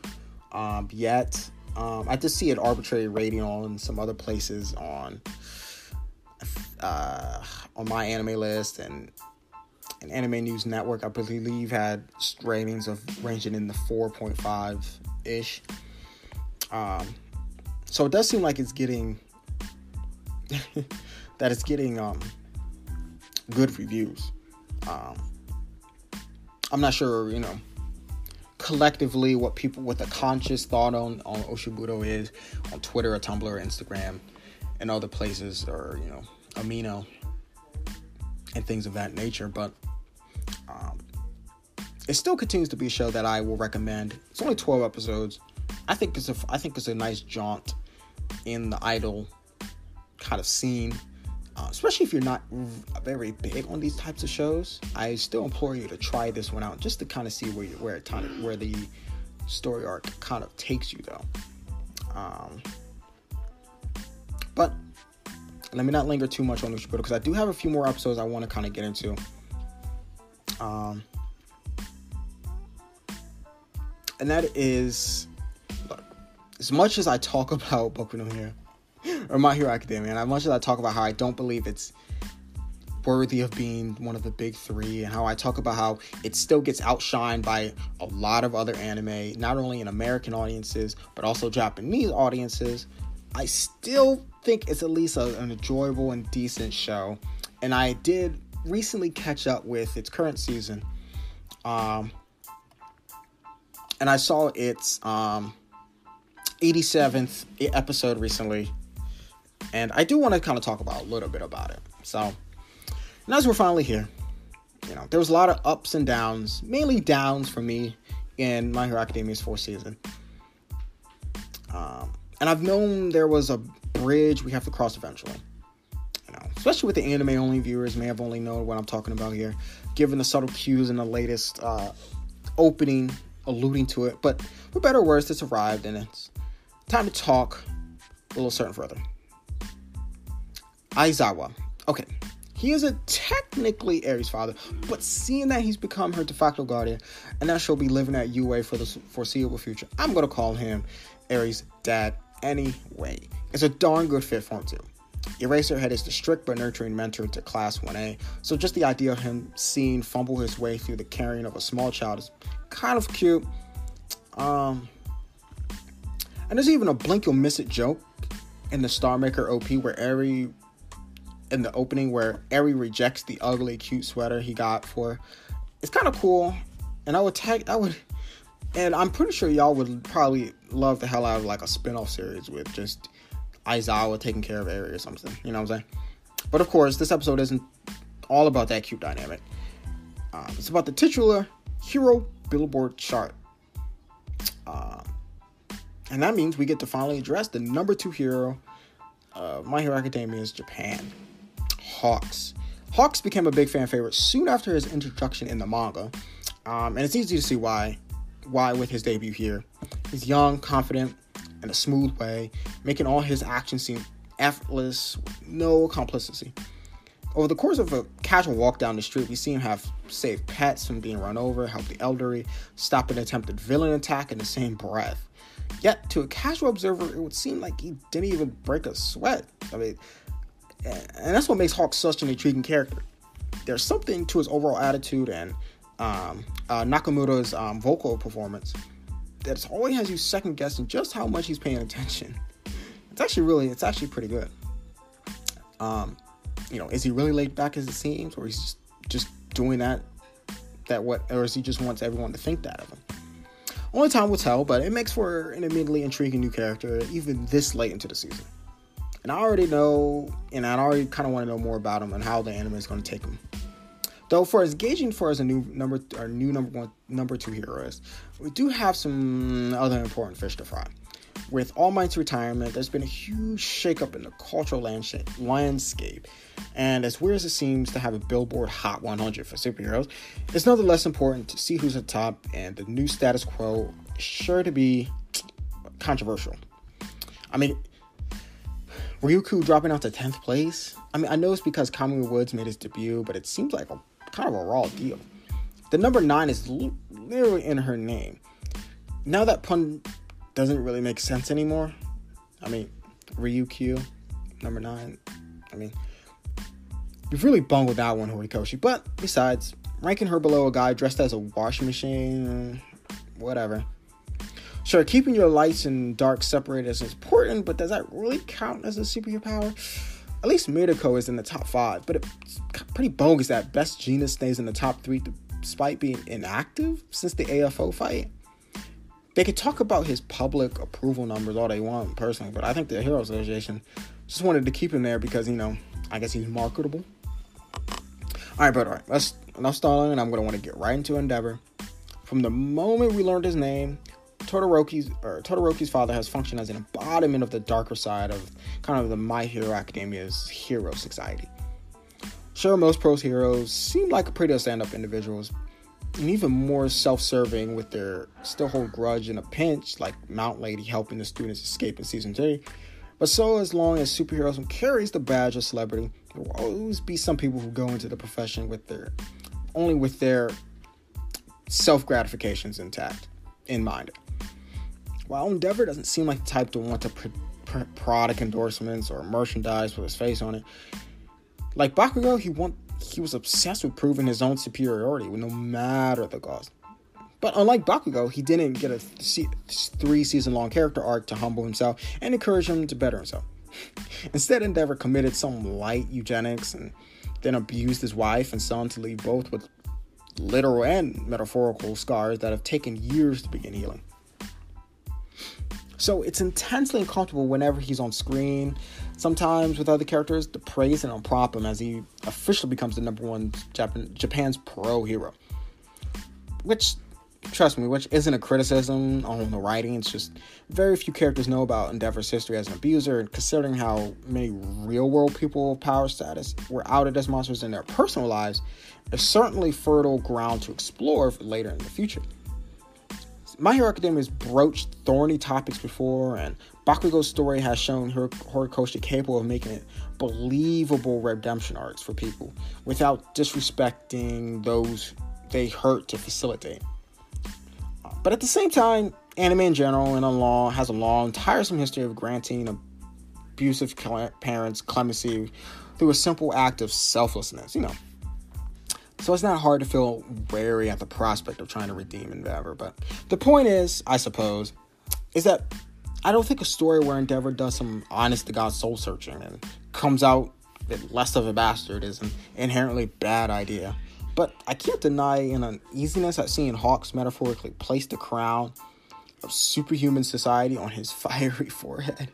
um, yet. Um, I just see it arbitrary rating on some other places on uh, on MyAnimeList and an Anime News Network. I believe had ratings of ranging in the 4.5 ish. Um, so it does seem like it's getting [laughs] that it's getting um, good reviews. Um, I'm not sure, you know, collectively what people what the conscious thought on on Oshibudo is on Twitter or Tumblr or Instagram and other places or you know Amino and things of that nature, but um, it still continues to be a show that I will recommend. It's only 12 episodes. I think it's a I think it's a nice jaunt in the idol kind of scene, uh, especially if you're not very big on these types of shows. I still implore you to try this one out just to kind of see where you, where it where the story arc kind of takes you though. Um, but let me not linger too much on Oshibudo because I do have a few more episodes I want to kind of get into. Um, and that is as much as I talk [laughs] about Boku no Hero or My Hero Academia, and as much as I talk about how I don't believe it's worthy of being one of the big three, and how I talk about how it still gets outshined by a lot of other anime, not only in American audiences, but also Japanese audiences. I still think it's at least a, an enjoyable and decent show. And I did recently catch up with its current season. Um, and I saw its um, 87th episode recently. And I do want to kind of talk about a little bit about it. So, and as we're finally here, you know, there was a lot of ups and downs, mainly downs for me in My Hero Academia's fourth season. Um, and I've known there was a bridge we have to cross eventually. You know, especially with the anime only viewers may have only known what I'm talking about here, given the subtle cues in the latest uh, opening alluding to it. But for better or worse, it's arrived and it's time to talk a little certain further. Aizawa. Okay, he is a technically Eri's father, but seeing that he's become her de facto guardian and that she'll be living at UA for the foreseeable future, I'm gonna call him Eri's dad anyway. It's a darn good fit for him too. Eraserhead is the strict but nurturing mentor to Class 1A, so just the idea of him seeing fumble his way through the carrying of a small child is kind of cute. Um, and there's even a blink you'll miss it joke in the Star Marker OP where Eri in the opening where Eri rejects the ugly cute sweater he got for. It's kind of cool, and I would tag I would, and I'm pretty sure y'all would probably love the hell out of like a spin-off series with just Aizawa taking care of Eri or something. You know what I'm saying? But of course, this episode isn't all about that cute dynamic. Um, it's about the titular hero billboard chart. Um, and that means we get to finally address the number two hero of My Hero Academia's Japan. Hawks. Hawks became a big fan favorite soon after his introduction in the manga, um, and it's easy to see why. Why with his debut here, he's young, confident, in a smooth way, making all his actions seem effortless, no complicity. Over the course of a casual walk down the street, we see him have saved pets from being run over, help the elderly, stop an attempted villain attack in the same breath. Yet, to a casual observer, it would seem like he didn't even break a sweat. I mean, and that's what makes Hawk such an intriguing character. There's something to his overall attitude and um, uh, Nakamura's um, vocal performance that always has you second guessing just how much he's paying attention. It's actually really, it's actually pretty good. Um, you know, is he really laid back as it seems, or he's just, just doing that, that what, or is he just wants everyone to think that of him? Only time will tell, but it makes for an immediately intriguing new character, even this late into the season. And I already know, and I already kind of want to know more about him and how the anime is going to take him. Though for as engaging for as a new number our new number one number two hero is, we do have some other important fish to fry. With All Might's retirement, there's been a huge shakeup in the cultural landscape. And as weird as it seems to have a Billboard Hot 100 for superheroes, it's nonetheless important to see who's at top, and the new status quo is sure to be controversial. I mean, Ryukyu dropping out to 10th place. I mean, I know it's because Kamui Woods made his debut, but it seems like a kind of a raw deal. The number 9 is literally in her name. Now that pun doesn't really make sense anymore. I mean, Ryukyu, number 9. I mean, you've really bungled that one, Horikoshi. But besides, ranking her below a guy dressed as a washing machine, whatever. Sure, keeping your lights and dark separated is important, but does that really count as a superhero superpower? At least Mirko is in the top five, but it's pretty bogus that Best Jeanist stays in the top three despite being inactive since the AFO fight. They could talk about his public approval numbers all they want, personally, but I think the Hero Association just wanted to keep him there because, you know, I guess he's marketable. Alright, but alright, let's enough stalling, and I'm gonna want to get right into Endeavor. From the moment we learned his name, Todoroki's or Todoroki's father has functioned as an embodiment of the darker side of kind of the My Hero Academia's hero society. Sure, most pros heroes seem like pretty stand-up individuals, and even more self-serving with their still hold grudge in a pinch, like Mount Lady helping the students escape in season three. But so as long as superheroes carries the badge of celebrity, there will always be some people who go into the profession with their only with their self gratifications intact in mind. While Endeavor doesn't seem like the type to want to pr- pr- product endorsements or merchandise with his face on it, like Bakugo, he wants he was obsessed with proving his own superiority, no matter the cost. But unlike Bakugo, he didn't get a three season long character arc to humble himself and encourage him to better himself. [laughs] Instead, Endeavor committed some light eugenics and then abused his wife and son to leave both with literal and metaphorical scars that have taken years to begin healing. So it's intensely uncomfortable whenever he's on screen. Sometimes with other characters, to praise and prop him as he officially becomes the number one Japan, Japan's pro hero. Which trust me, which isn't a criticism on the writing. It's just very few characters know about Endeavor's history as an abuser, and considering how many real world people of power status were outed as monsters in their personal lives, it's certainly fertile ground to explore later in the future. My Hero Academia has broached thorny topics before, and Bakugo's story has shown Horikoshi capable of making it believable redemption arcs for people without disrespecting those they hurt to facilitate. But at the same time, anime in general and on law has a long, tiresome history of granting abusive parents clemency through a simple act of selflessness, you know. So it's not hard to feel wary at the prospect of trying to redeem Endeavor. But the point is, I suppose, is that I don't think a story where Endeavor does some honest to God soul searching and comes out less of a bastard is an inherently bad idea. But I can't deny an uneasiness at seeing Hawks metaphorically place the crown of superhuman society on his [laughs] fiery forehead.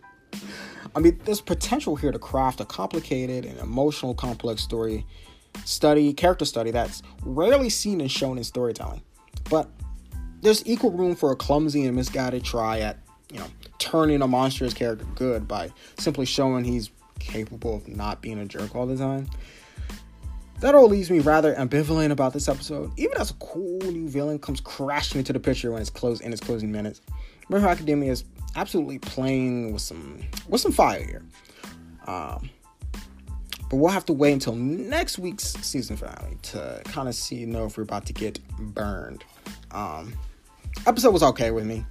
I mean, there's potential here to craft a complicated and emotional, complex story study, character study that's rarely seen and shown in storytelling. But there's equal room for a clumsy and misguided try at, you know, turning a monstrous character good by simply showing he's capable of not being a jerk all the time. That all leaves me rather ambivalent about this episode, even as a cool new villain comes crashing into the picture when it's close in its closing minutes. My Hero Academia is absolutely playing with some with some fire here. Um, but we'll have to wait until next week's season finale to kind of see you know if we're about to get burned. Um, episode was okay with me.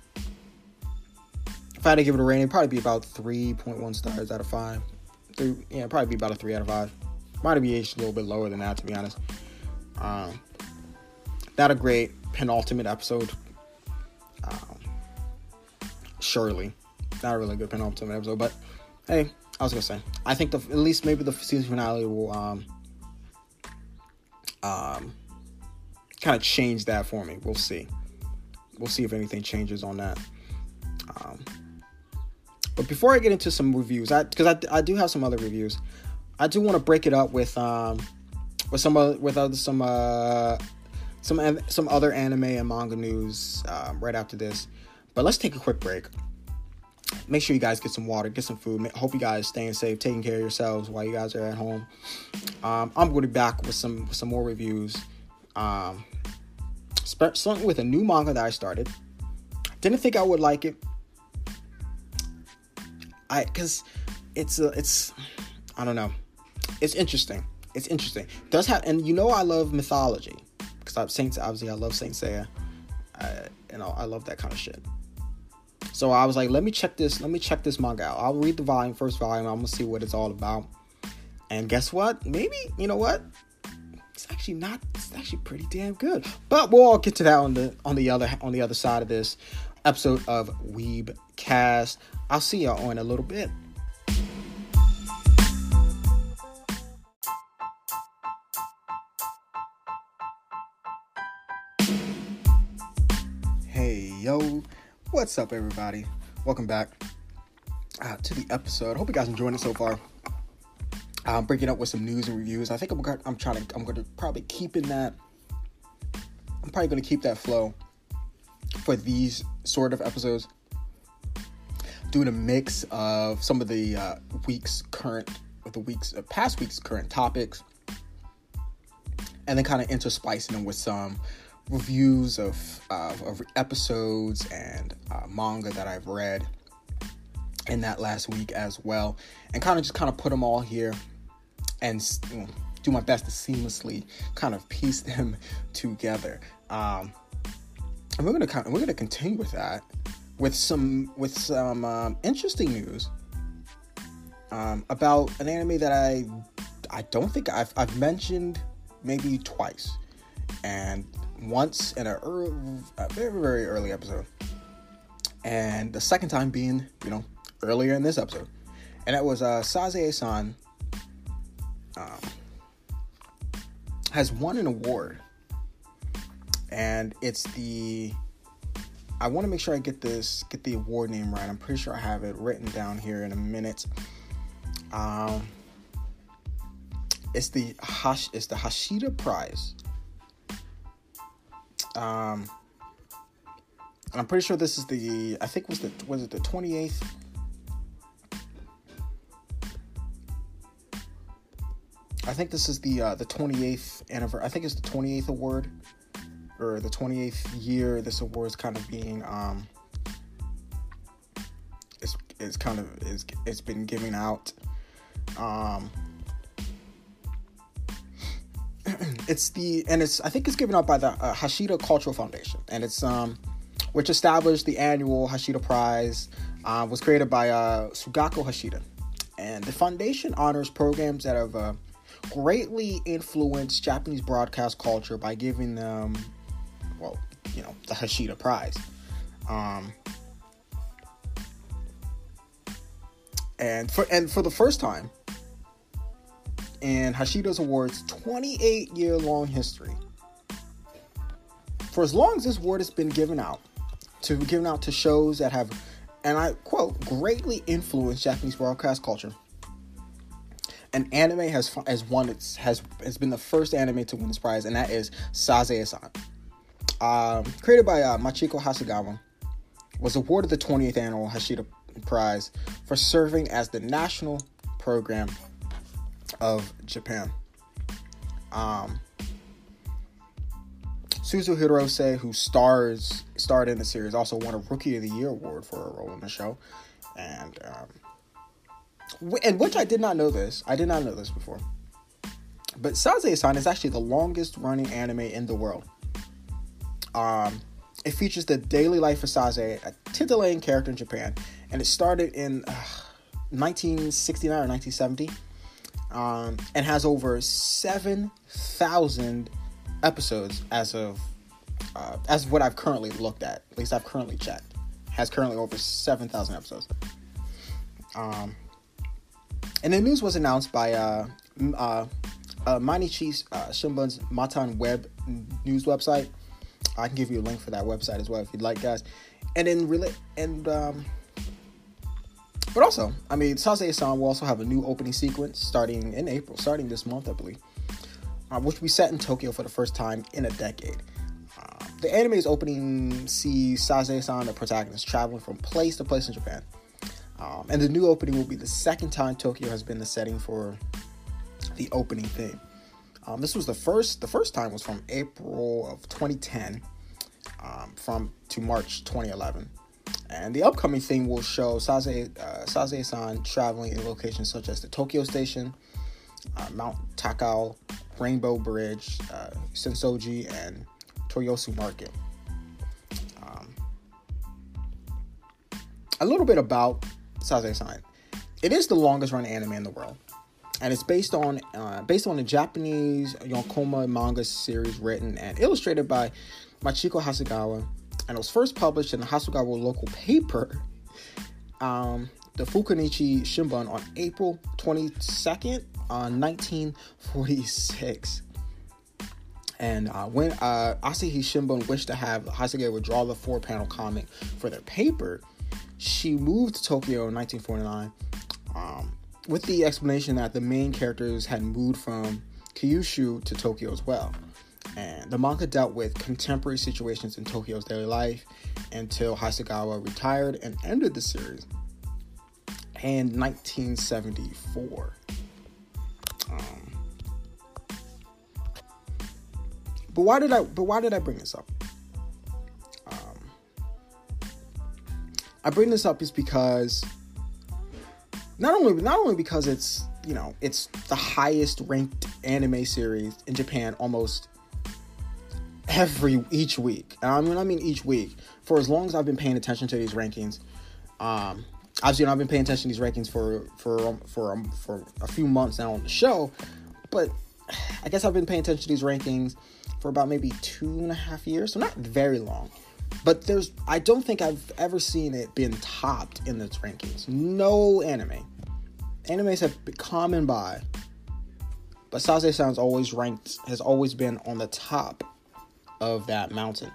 If I had to give it a rating, probably be about 3.1 stars out of 5. Three, yeah, probably be about a 3 out of 5. Might be a little bit lower than that, to be honest. Um, not a great penultimate episode. Um, surely, not a really good penultimate episode, but hey, I was gonna say, I think the, at least maybe the season finale will um, um, kind of change that for me. We'll see. We'll see if anything changes on that. Um, but before I get into some reviews, I because I, I do have some other reviews. I do want to break it up with um with some other, with other some uh some some other anime and manga news um, right after this. But let's take a quick break. Make sure you guys get some water, get some food. Hope you guys staying safe, taking care of yourselves while you guys are at home. Um, I'm going to be back with some some more reviews. Um, starting with a new manga that I started. Didn't think I would like it. I because it's a, it's I don't know it's interesting. It's interesting. Does have, and you know, I love mythology because I'm Saints. Obviously, I love Saint Seiya. I, you know, I love that kind of shit. So I was like, let me check this. Let me check this manga out. I'll read the volume, first volume. I'm gonna see what it's all about. And guess what? Maybe you know what? It's actually not. It's actually pretty damn good. But we'll all get to that on the on the other on the other side of this episode of Weeb Cast. I'll see y'all in a little bit. Hey, yo, what's up, everybody? Welcome back uh, to the episode. Hope you guys enjoying it so far. I'm breaking up with some news and reviews. I think I'm, I'm trying to, I'm going to probably keep in that. I'm probably going to keep that flow for these sort of episodes. Doing a mix of some of the uh, week's current, or the week's uh, past week's current topics, and then kind of interspicing them with some reviews of, uh, of episodes and uh, manga that I've read in that last week as well, and kind of just kind of put them all here and you know, do my best to seamlessly kind of piece [laughs] them together. Um, and we're gonna we're gonna continue with that with some with some um, interesting news um, about an anime that I I don't think I've I've mentioned maybe twice, and once in a, a very very early episode, and the second time being you know earlier in this episode, and that was uh, Sazae-san um, has won an award, and it's the I want to make sure I get this get the award name right. I'm pretty sure I have it written down here in a minute. Um, it's the Hash it's the Hashida Prize. Um, and I'm pretty sure this is the I think was the was it the 28th I think this is the uh, the 28th anniversary. I think it's the 28th award or the 28th year this award is kind of being um it's it's kind of it's it's been giving out um [clears throat] it's the and it's I think it's given out by the uh, Hashida Cultural Foundation. And it's um which established the annual Hashida Prize uh, was created by uh, Sugako Hashida. And the foundation honors programs that have uh, greatly influenced Japanese broadcast culture by giving them well you know the Hashida Prize um and for and for the first time in Hashida's Awards 28 year long history. For as long as this award has been given out, to given out to shows that have, and I quote, greatly influenced Japanese broadcast culture. An anime has has won its has has been the first anime to win this prize, and that is Sazae-san. Um, created by uh, Machiko Hasegawa, was awarded the 20th annual Hashida Prize for serving as the national program of Japan. Um, Suzu Hirose, who stars starred in the series, also won a Rookie of the Year award for a role in the show, and um, and which I did not know this. I did not know this before. But Sazae-san is actually the longest running anime in the world. Um, it features the daily life of Sazae, a titillating character in Japan, and it started in uh, 1969 or 1970 um, and has over 7,000 episodes as of uh, as what I've currently looked at. At least I've currently checked. Has currently over 7,000 episodes. Um, and the news was announced by uh, uh, uh, Mainichi uh, Shimbun's Mantan Web news website. I can give you a link for that website as well if you'd like, guys. And then really, and um, but also, I mean, Sazae-san will also have a new opening sequence starting in April, starting this month, I believe, uh, which we set in Tokyo for the first time in a decade. Uh, the anime's opening sees Sazae-san, the protagonist, traveling from place to place in Japan. Um, and the new opening will be the second time Tokyo has been the setting for the opening theme. Um, this was the first. The first time was from April of 2010, um, from to March 2011. And the upcoming thing will show Sazae, uh, Sazae-san traveling in locations such as the Tokyo Station, uh, Mount Takao, Rainbow Bridge, uh, Sensoji, and Toyosu Market. Um, a little bit about Sazae-san. It is the longest running anime in the world, and it's based on uh, based on a Japanese Yonkoma manga series written and illustrated by Machiko Hasegawa and it was first published in the Hasegawa local paper, um, the Fukunichi Shimbun, on April 22nd, uh, 1946. And uh, when uh, Asahi Shimbun wished to have Hasegawa draw the four panel comic for their paper, she moved to Tokyo in 1949 um, with the explanation that the main characters had moved from Kyushu to Tokyo as well. And the manga dealt with contemporary situations in Tokyo's daily life until Hasegawa retired and ended the series in 1974. Um, but why did I? But why did I bring this up? Um, I bring this up is because not only not only because it's you know it's the highest ranked anime series in Japan almost every each week. And I mean, I mean each week for as long as I've been paying attention to these rankings. Um, obviously, you know, I've been paying attention to these rankings for for um, for um, for a few months now on the show. but I guess I've been paying attention to these rankings for about maybe two and a half years, so not very long. But there's, I don't think I've ever seen it being topped in the rankings. No anime. Animes have come and by, but Sazae-san's always ranked, has always been on the top of that mountain.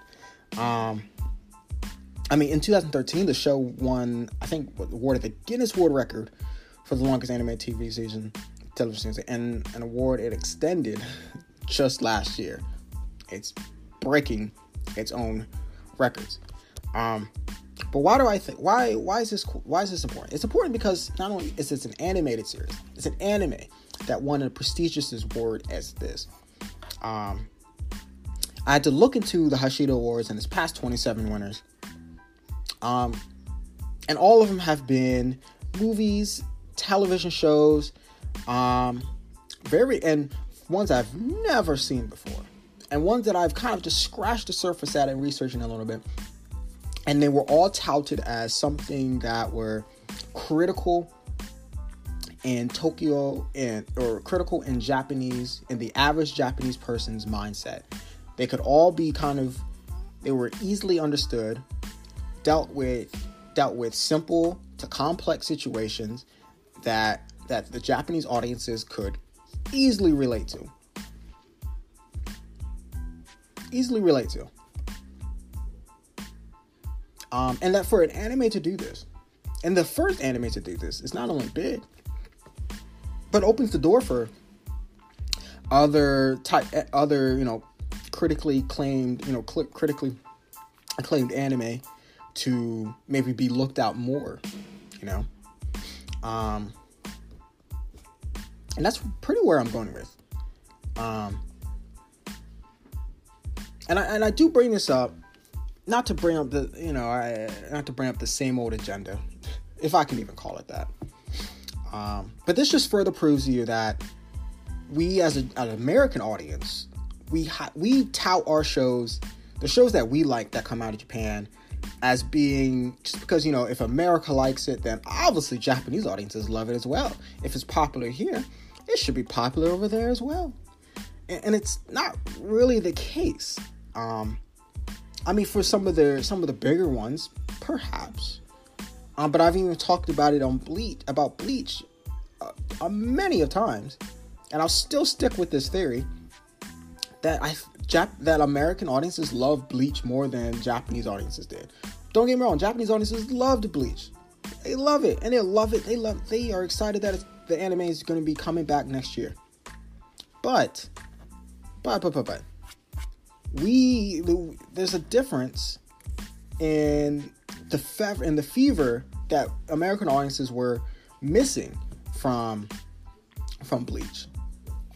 Um, I mean, in 2013, the show won, I think, awarded the Guinness World Record for the longest anime TV season, television season, and an award it extended [laughs] just last year. It's breaking its own records. Um, but why do I think why why is this why is this important? It's important because not only is this an animated series, it's an anime that won a prestigious award as this. Um, I had to look into the Hashida Awards and its past 27 winners. Um, and all of them have been movies, television shows, um, very and ones I've never seen before, and ones that I've kind of just scratched the surface at and researching a little bit. And they were all touted as something that were critical in Tokyo and or critical in Japanese in the average Japanese person's mindset. They could all be kind of they were easily understood, dealt with dealt with simple to complex situations that that the Japanese audiences could easily relate to. Easily relate to. Um, and that for an anime to do this, and the first anime to do this is not only big, but opens the door for other type, other you know, critically claimed, you know, cl- critically acclaimed anime to maybe be looked out more, you know. Um, and that's pretty where I'm going with. Um, and I and I do bring this up, not to bring up the you know I not to bring up the same old agenda, if I can even call it that. Um, but this just further proves to you that we as, a, an American audience, we ha- we tout our shows, the shows that we like that come out of Japan, as being just because you know if America likes it, then obviously Japanese audiences love it as well. If it's popular here, it should be popular over there as well. And, it's not really the case. Um, I mean, for some of the some of the bigger ones, perhaps. Um, but I've even talked about it on Bleach about Bleach uh, uh, many of times, and I'll still stick with this theory that I Jap- that American audiences love Bleach more than Japanese audiences did. Don't get me wrong, Japanese audiences loved Bleach. They love it, and they love it. They love. They are excited that the anime is going to be coming back next year. But, but, but, but, but, we there's a difference in the fever in the fever that American audiences were missing from from Bleach.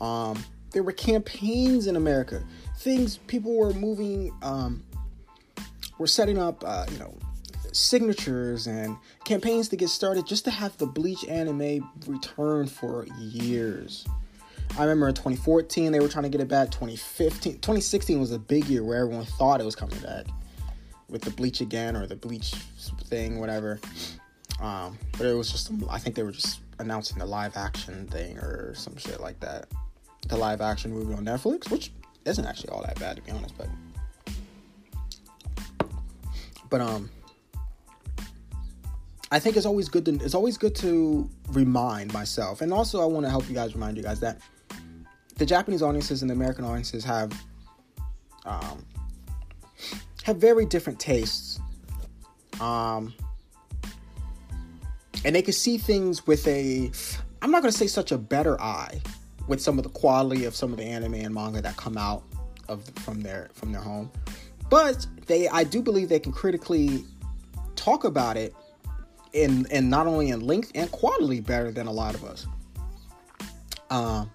Um, there were campaigns in America things people were moving, um, were setting up, uh, you know, signatures and campaigns to get started just to have the Bleach anime return for years. I remember in 2014 they were trying to get it back. 2015, 2016 was a big year where everyone thought it was coming back with the Bleach again or the Bleach thing, whatever. Um, but it was just, I think they were just announcing the live action thing or some shit like that. The live action movie on Netflix, which isn't actually all that bad to be honest, but but um I think it's always good to it's always good to remind myself, and also I want to help you guys remind you guys that the Japanese audiences and the American audiences have um, have very different tastes, um, and they can see things with a I'm not going to say such a better eye with some of the quality of some of the anime and manga that come out of from their from their home. But they I do believe they can critically talk about it in and not only in length and quality better than a lot of us. Um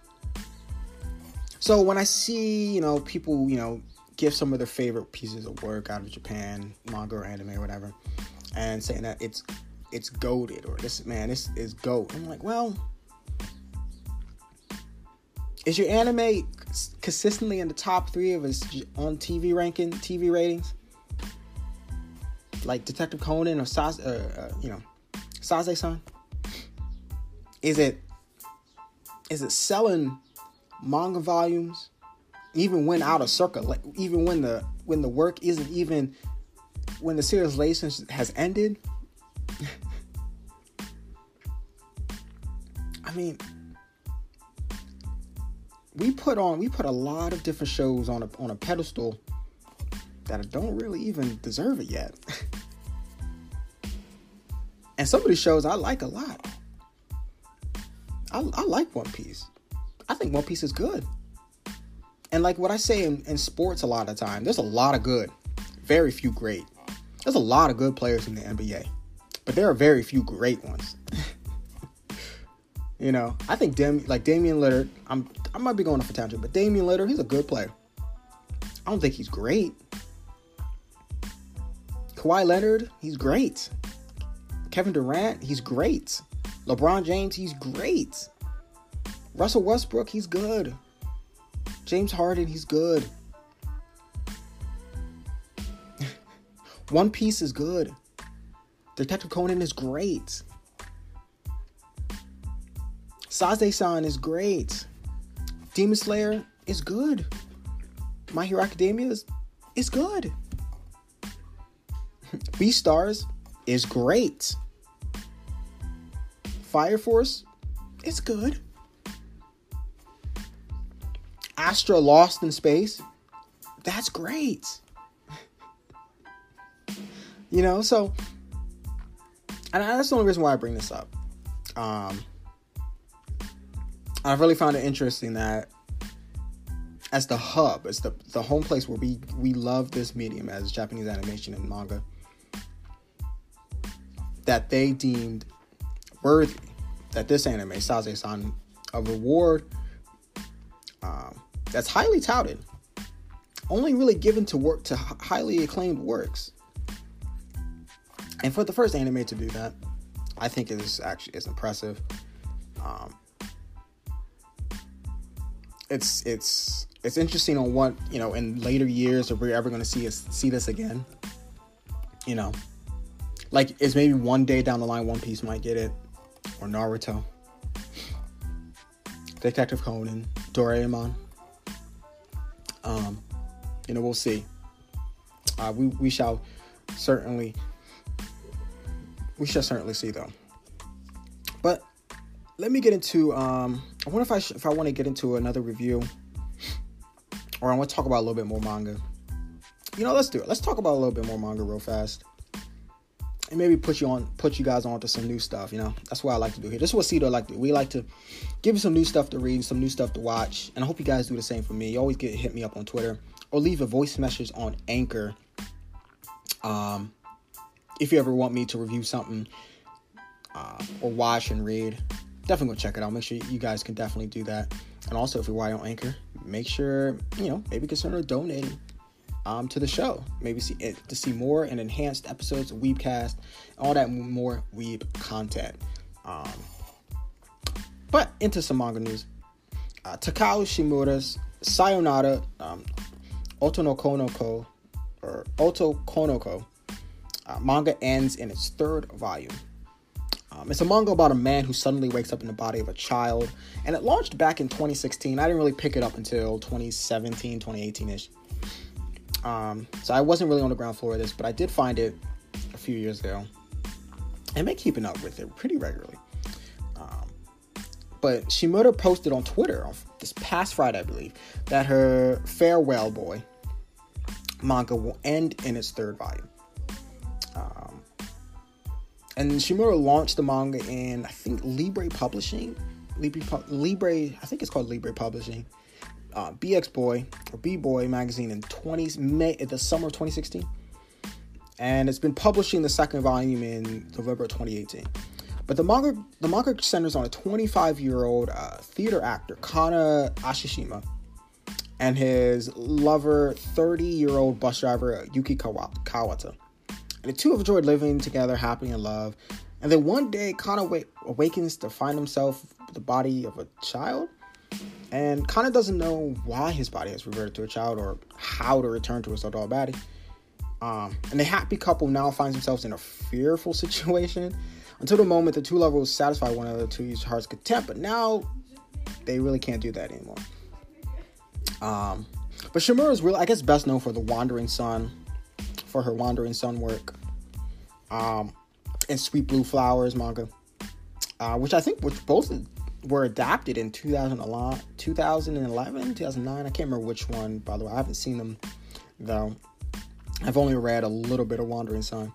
so when I see, you know, people, you know, give some of their favorite pieces of work out of Japan, manga or anime or whatever, and saying that it's it's goaded or this man, this is goat. I'm like, well, is your anime consistently in the top three of its on TV ranking, TV ratings? Like Detective Conan or Saz, uh, uh, you know, Sazae-san? Is it is it selling manga volumes, even when out of circle, like even when the when the work isn't even when the license has ended. [laughs] I mean, we put on we put a lot of different shows on a on a pedestal that don't really even deserve it yet. [laughs] and some of these shows I like a lot. I, I like One Piece. I think One Piece is good. And like what I say in, in sports a lot of the time, there's a lot of good, very few great. There's a lot of good players in the NBA, but there are very few great ones. [laughs] you know, I think Dem- like Damian Lillard, I'm I might be going off a tangent, but Damian Lillard, he's a good player. I don't think he's great. Kawhi Leonard, he's great. Kevin Durant, he's great. LeBron James, he's great. Russell Westbrook, he's good. James Harden, he's good. [laughs] One Piece is good. Detective Conan is great. Sazae-san is great. Demon Slayer is good. My Hero Academia is, is good. [laughs] Beastars is great. Fire Force is good. Astra Lost in Space, that's great. [laughs] you know, so and that's the only reason why I bring this up. Um, I really found it interesting that as the hub, as the the home place where we we love this medium as Japanese animation and manga, that they deemed worthy that this anime Sazae-san a reward um, that's highly touted, only really given to work to highly acclaimed works. And for the first anime to do that, I think is actually is impressive. Um, it's it's it's interesting on what you know in later years if we're ever going to see us see this again. You know, like it's maybe one day down the line One Piece might get it, or Naruto, Detective Conan, Doraemon. Um, you know, we'll see. Uh, we we shall certainly we shall certainly see though. But let me get into. Um, I wonder if I sh- if I want to get into another review, or I want to talk about a little bit more manga. You know, let's do it. Let's talk about a little bit more manga real fast, and maybe put you on, put you guys on to some new stuff. You know, that's what I like to do here. This is what Cito like to do. We like to give you some new stuff to read, some new stuff to watch, and I hope you guys do the same for me. You always get hit me up on Twitter or leave a voice message on Anchor. Um, if you ever want me to review something uh, or watch and read, definitely go check it out. Make sure you guys can definitely do that. And also, if you're watching on Anchor, make sure you know maybe consider donating um, to the show. Maybe see to see more and enhanced episodes Weebcast, all that more Weeb content. Um, but into some manga news. Uh, Takao Shimura's Sayonara um, Otonokonoko or Otokonoko uh, manga ends in its third volume. Um, it's a manga about a man who suddenly wakes up in the body of a child, and it launched back in 2016. I didn't really pick it up until 2017, 2018 ish. Um, so I wasn't really on the ground floor of this, but I did find it a few years ago and been keeping up with it pretty regularly. Um, but Shimura posted on Twitter on this past Friday, I believe, that her Farewell Boy manga will end in its third volume. Um, and Shimura launched the manga in I think Libre Publishing, Libre, Libre I think it's called Libre Publishing, uh, BX Boy or B Boy magazine in 20 May the summer of 2016, and it's been publishing the second volume in November 2018. But the manga the manga centers on a 25 year old uh, theater actor Kana Ashishima and his lover 30 year old bus driver Yuki Kawata. And the two have enjoyed living together happy in love. And then one day, Kana awakens to find himself the body of a child and kind of doesn't know why his body has reverted to a child or how to return to his adult body. Um, and the happy couple now finds themselves in a fearful [laughs] situation until the moment the two lovers satisfy one another to each heart's content. But now they really can't do that anymore. Um, but Shimura is really, I guess, best known for the Wandering Sun, for her Wandering Sun work, um, and Sweet Blue Flowers manga, uh, which I think which both were adapted in 2011, 2011, 2009. I can't remember which one. By the way, I haven't seen them though. I've only read a little bit of Wandering Sun.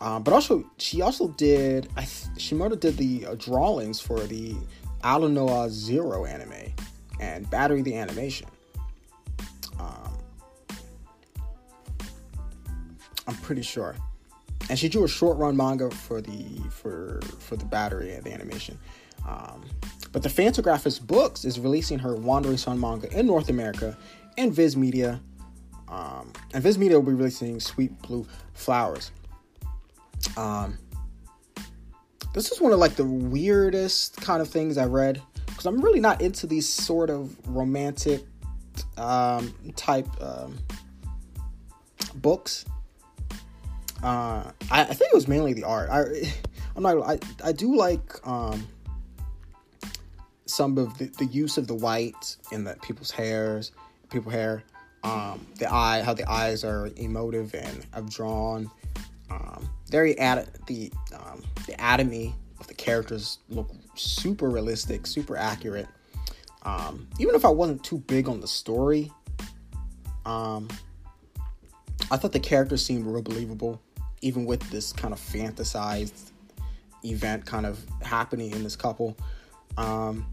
Um, but also, she also did. I th- Shimoda did the uh, drawings for the Aldnoah Zero anime and Battery the animation. Um, I'm pretty sure, and she drew a short run manga for the for for the Battery and the animation. Um, but the Fantagraphics Books is releasing her Wandering Sun manga in North America and Viz Media. Um, and Viz Media will be releasing Sweet Blue Flowers. Um, this is one of like the weirdest kind of things I read because I'm really not into these sort of romantic um, type um, books. Uh, I, I, think it was mainly the art. I, [laughs] I'm not. I, I do like um, some of the, the use of the white in the people's hairs, people hair. Um, the eye, how the eyes are emotive and have drawn. Um, very ad- the um, the anatomy of the characters look super realistic, super accurate. Um, even if I wasn't too big on the story, um, I thought the characters seemed real believable, even with this kind of fantasized event kind of happening in this couple. Um,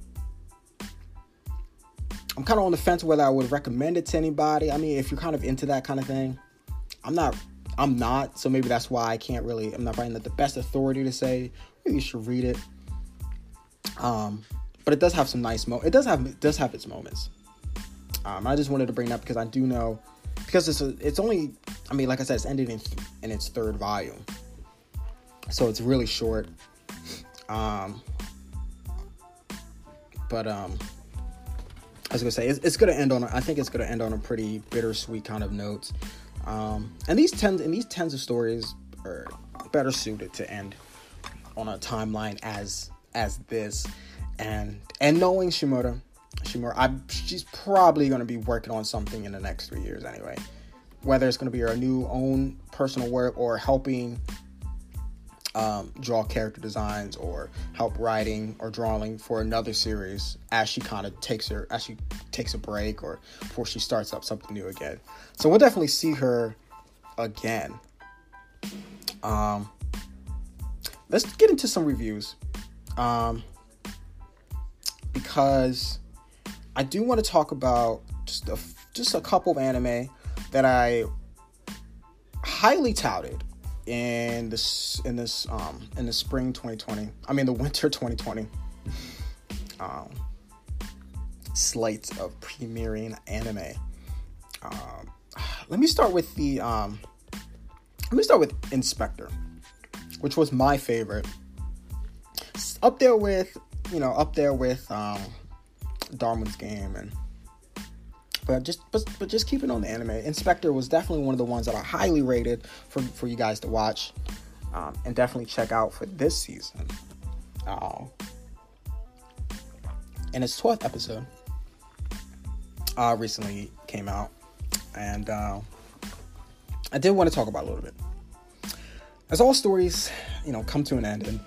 I'm kind of on the fence whether I would recommend it to anybody. I mean, if you're kind of into that kind of thing, I'm not I'm not, so maybe that's why I can't really. I'm not not the best authority to say maybe you should read it. Um, but it does have some nice mo. It does have it does have its moments. Um, I just wanted to bring that because I do know because it's a, it's only. I mean, like I said, it's ended in in its third volume, so it's really short. Um, but um, I was gonna say it's, it's gonna end on. I think it's gonna end on a pretty bittersweet kind of note. Um, and these tens and these tens of stories are better suited to end on a timeline as as this. And and knowing Shimoda, Shimura, I, she's probably to be working on something in the next three years anyway. Whether it's to be her new own personal work or helping um, draw character designs or help writing or drawing for another series as she kind of takes her as she takes a break or before she starts up something new again. So we'll definitely see her again. Um, let's get into some reviews. Um, because I do want to talk about just a, just a couple of anime that I highly touted in this in this um in the spring 2020 i mean the winter [laughs] 2020 um slates of premiering anime. Um let me start with the um let me start with In/Spectre which was my favorite. Up there with you know up there with um darwin's game and but just but, but just keeping on the anime. In/Spectre was definitely one of the ones that I highly rated for for you guys to watch, um, and definitely check out for this season. Uh, and its twelfth episode uh, recently came out, and uh, I did want to talk about a little bit. As all stories, you know, come to an end, and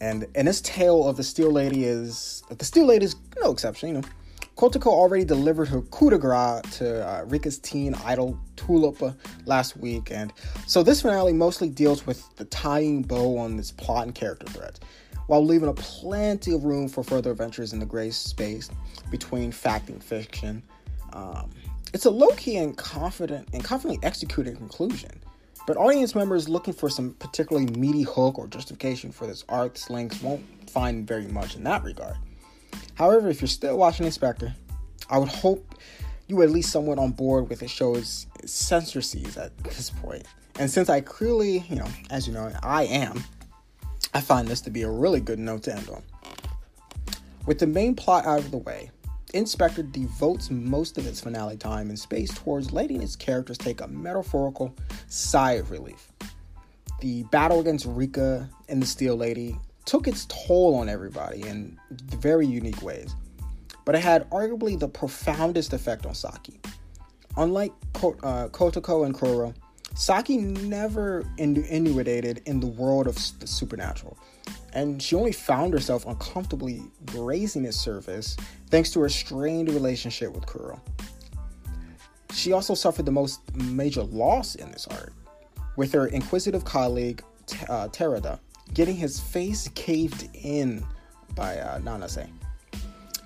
and and this tale of the Steel Lady is the Steel Lady is no exception. You know, Kotoko already delivered her coup de grace to uh, Rika's teen idol Tulip last week, and so this finale mostly deals with the tying bow on this plot and character threads, while leaving a plenty of room for further adventures in the gray space between fact and fiction. Um, it's a low-key and confident and confidently executed conclusion, but audience members looking for some particularly meaty hook or justification for this arc's length won't find very much in that regard. However, if you're still watching In/Spectre, I would hope you were at least somewhat on board with the show's censorships at this point. And since I clearly, you know, as you know, I am, I find this to be a really good note to end on. With the main plot out of the way, In/Spectre devotes most of its finale time and space towards letting its characters take a metaphorical sigh of relief. The battle against Rika and the Steel Lady took its toll on everybody in very unique ways. but it had arguably the profoundest effect on Saki. Unlike uh, Kotoko and Kuro, Saki never innuidated in the world of the supernatural, and she only found herself uncomfortably grazing its surface thanks to her strained relationship with Kuro. She also suffered the most major loss in this art, with her inquisitive colleague uh, Terada getting his face caved in by uh, Nanase.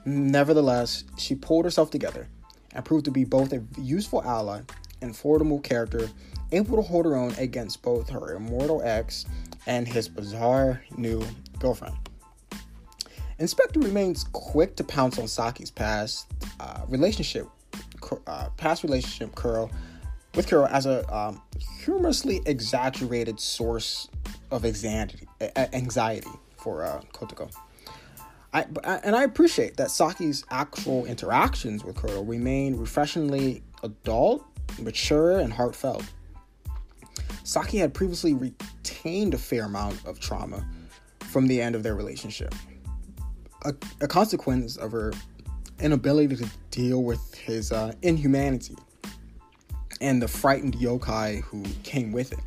Nevertheless, she pulled herself together and proved to be both a useful ally and formidable character, able to hold her own against both her immortal ex and his bizarre new girlfriend. In/Spectre remains quick to pounce on Saki's past uh, relationship, uh, past relationship Kuro with Kuro as a um, humorously exaggerated source of anxiety, anxiety for uh, Kotoko. I, and I appreciate that Saki's actual interactions with Kuro remain refreshingly adult, mature, and heartfelt. Saki had previously retained a fair amount of trauma from the end of their relationship, a, a consequence of her inability to deal with his uh, inhumanity and the frightened yokai who came with it.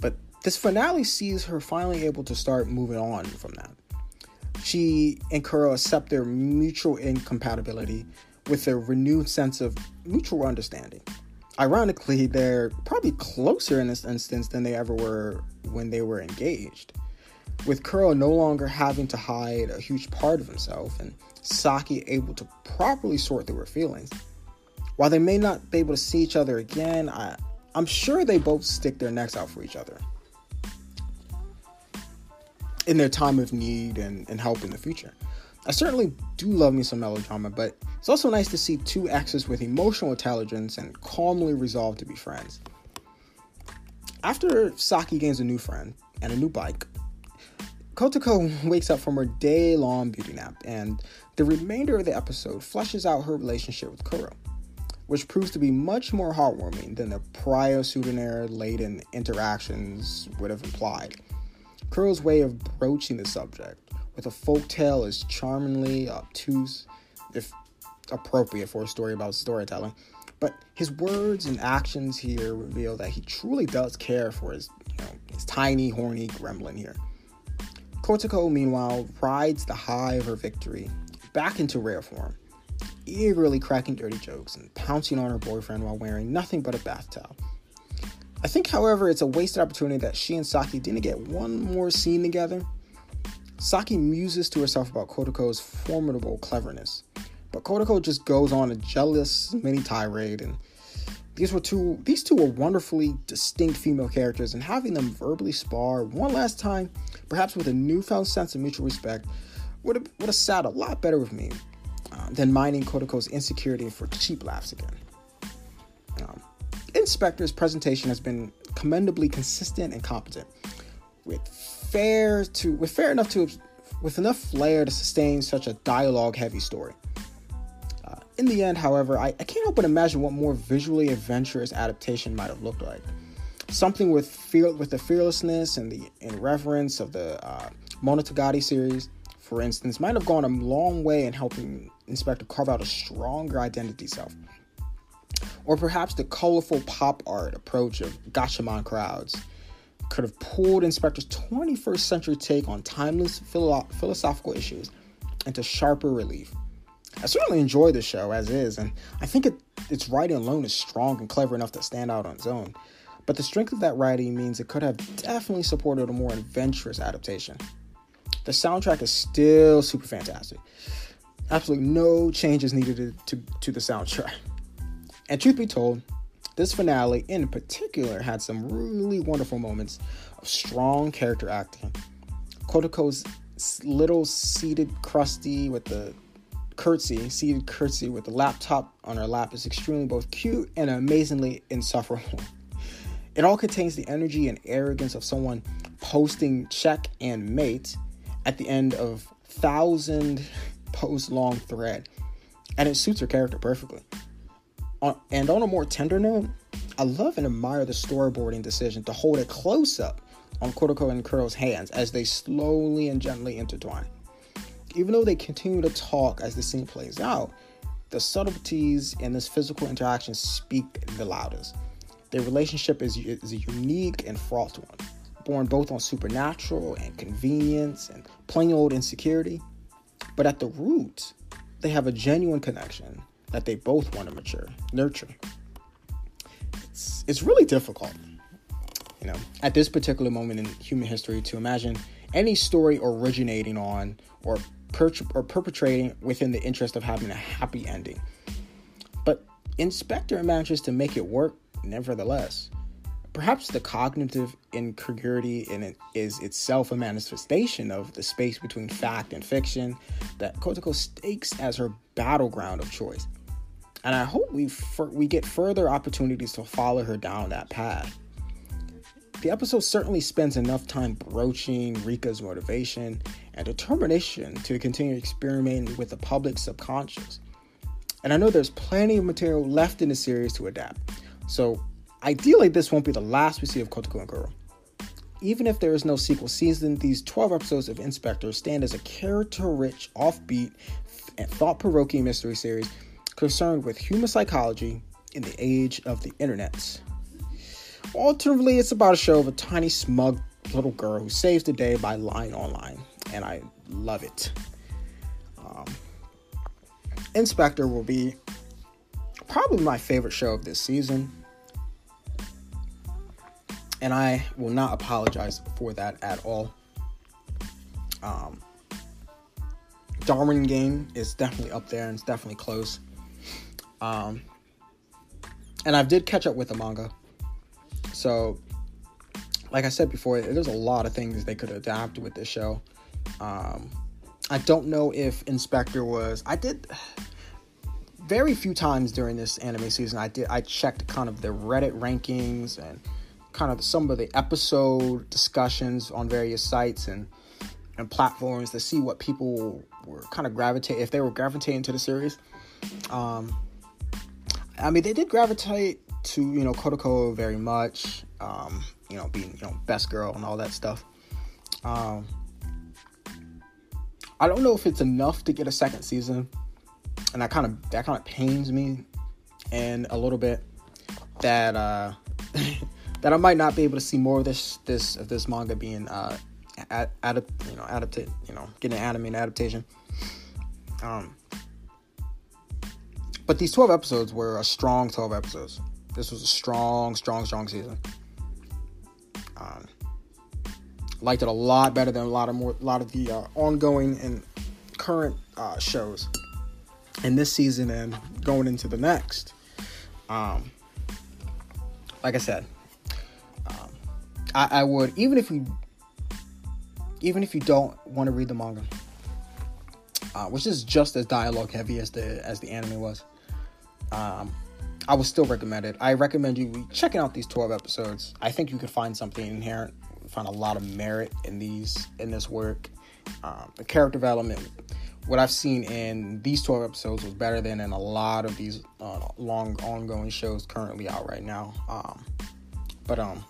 But this finale sees her finally able to start moving on from that. She and Kuro accept their mutual incompatibility with a renewed sense of mutual understanding. Ironically, they're probably closer in this instance than they ever were when they were engaged. With Kuro no longer having to hide a huge part of himself and Saki able to properly sort through her feelings. While they may not be able to see each other again, I, I'm sure they both stick their necks out for each other in their time of need and, and help in the future. I certainly do love me some melodrama, but it's also nice to see two exes with emotional intelligence and calmly resolve to be friends. After Saki gains a new friend and a new bike, Kotoko wakes up from her day long beauty nap, and the remainder of the episode fleshes out her relationship with Kuro, which proves to be much more heartwarming than the prior souvenir laden interactions would have implied. Kuro's way of broaching the subject with a folk tale is charmingly obtuse, if appropriate for a story about storytelling. But his words and actions here reveal that he truly does care for his, you know, his tiny, horny gremlin here. Kotoko, meanwhile, rides the high of her victory back into rare form, eagerly cracking dirty jokes and pouncing on her boyfriend while wearing nothing but a bath towel. I think, however, it's a wasted opportunity that she and Saki didn't get one more scene together. Saki muses to herself about Kotoko's formidable cleverness, but Kotoko just goes on a jealous mini tirade, and these were two these two were wonderfully distinct female characters, and having them verbally spar one last time, perhaps with a newfound sense of mutual respect, would have would have sat a lot better with me than minding Kotoko's insecurity for cheap laughs again. Um, In/Spectre's presentation has been commendably consistent and competent, with fair to with fair enough to with enough flair to sustain such a dialogue-heavy story. Uh, in the end, however, I, I can't help but imagine what more visually adventurous adaptation might have looked like. Something with fear, with the fearlessness and the irreverence of the uh, series, for instance, might have gone a long way in helping In/Spectre carve out a stronger identity self or perhaps the colorful pop art approach of Gatchaman crowds could have pulled In/Spectre's 21st century take on timeless philo- philosophical issues into sharper relief. I certainly enjoy the show as is, and I think it, its writing alone is strong and clever enough to stand out on its own. But the strength of that writing means it could have definitely supported a more adventurous adaptation. The soundtrack is still super fantastic. Absolutely no changes needed to, to, the soundtrack. And truth be told, this finale in particular had some really wonderful moments of strong character acting. Kotoko's little seated crusty with the curtsy, seated curtsy with the laptop on her lap is extremely both cute and amazingly insufferable. It all contains the energy and arrogance of someone posting check and mate at the end of thousand post long thread, and it suits her character perfectly and on a more tender note, I love and admire the storyboarding decision to hold a close up on Kotoko and Kuro's hands as they slowly and gently intertwine. even though they continue to talk as the scene plays out, the subtleties in this physical interaction speak the loudest. Their relationship is, is a unique and fraught one, born both on supernatural and convenience and plain old insecurity. But at the root, they have a genuine connection that they both want to mature, nurture. It's, it's really difficult, you know, at this particular moment in human history to imagine any story originating on or per- or perpetrating within the interest of having a happy ending. But In/Spectre manages to make it work nevertheless. Perhaps the cognitive incongruity in it is itself a manifestation of the space between fact and fiction that Kotoko stakes as her battleground of choice. And I hope we we get further opportunities to follow her down that path. The episode certainly spends enough time broaching Rika's motivation and determination to continue experimenting with the public subconscious. And I know there's plenty of material left in the series to adapt. So ideally, this won't be the last we see of Kotoko and Kuro. Even if there is no sequel season, these 12 episodes of In/Spectre stand as a character rich, offbeat, and thought provoking mystery series concerned with human psychology in the age of the internet. Alternatively, it's about a show of a tiny, smug little girl who saves the day by lying online, and I love it. Um, In/Spectre will be probably my favorite show of this season, and I will not apologize for that at all. Um, Darwin Game is definitely up there and it's definitely close. Um, and I did catch up with the manga. So, like I said before, there's a lot of things they could adapt with this show. Um, I don't know if In/Spectre was. I did very few times during this anime season. I did. I checked kind of the Reddit rankings and kind of some of the episode discussions on various sites and and platforms to see what people were kind of gravitate if they were gravitating to the series. Um, I mean, they did gravitate to you know Kotoko very much. Um, you know, being you know best girl and all that stuff. Um, I don't know if it's enough to get a second season, and that kind of that kind of pains me, and a little bit that uh, [laughs] that I might not be able to see more of this this of this manga being uh, ad, you know adapted, you know, getting an anime adaptation. Um, but these 12 episodes were a strong 12 episodes. This was a strong, strong, strong season. Um, liked it a lot better than a lot of more, a lot of the uh, ongoing and current uh, shows in this season and going into the next. Um, like I said, I, I would even if you even if you don't want to read the manga, uh, which is just as dialogue heavy as the as the anime was. Um, I would still recommend it. I recommend you checking out these 12 episodes. I think you can find something inherent, find a lot of merit in these in this work. Um, the character development, what I've seen in these 12 episodes was better than in a lot of these uh, long ongoing shows currently out right now. Um, but um,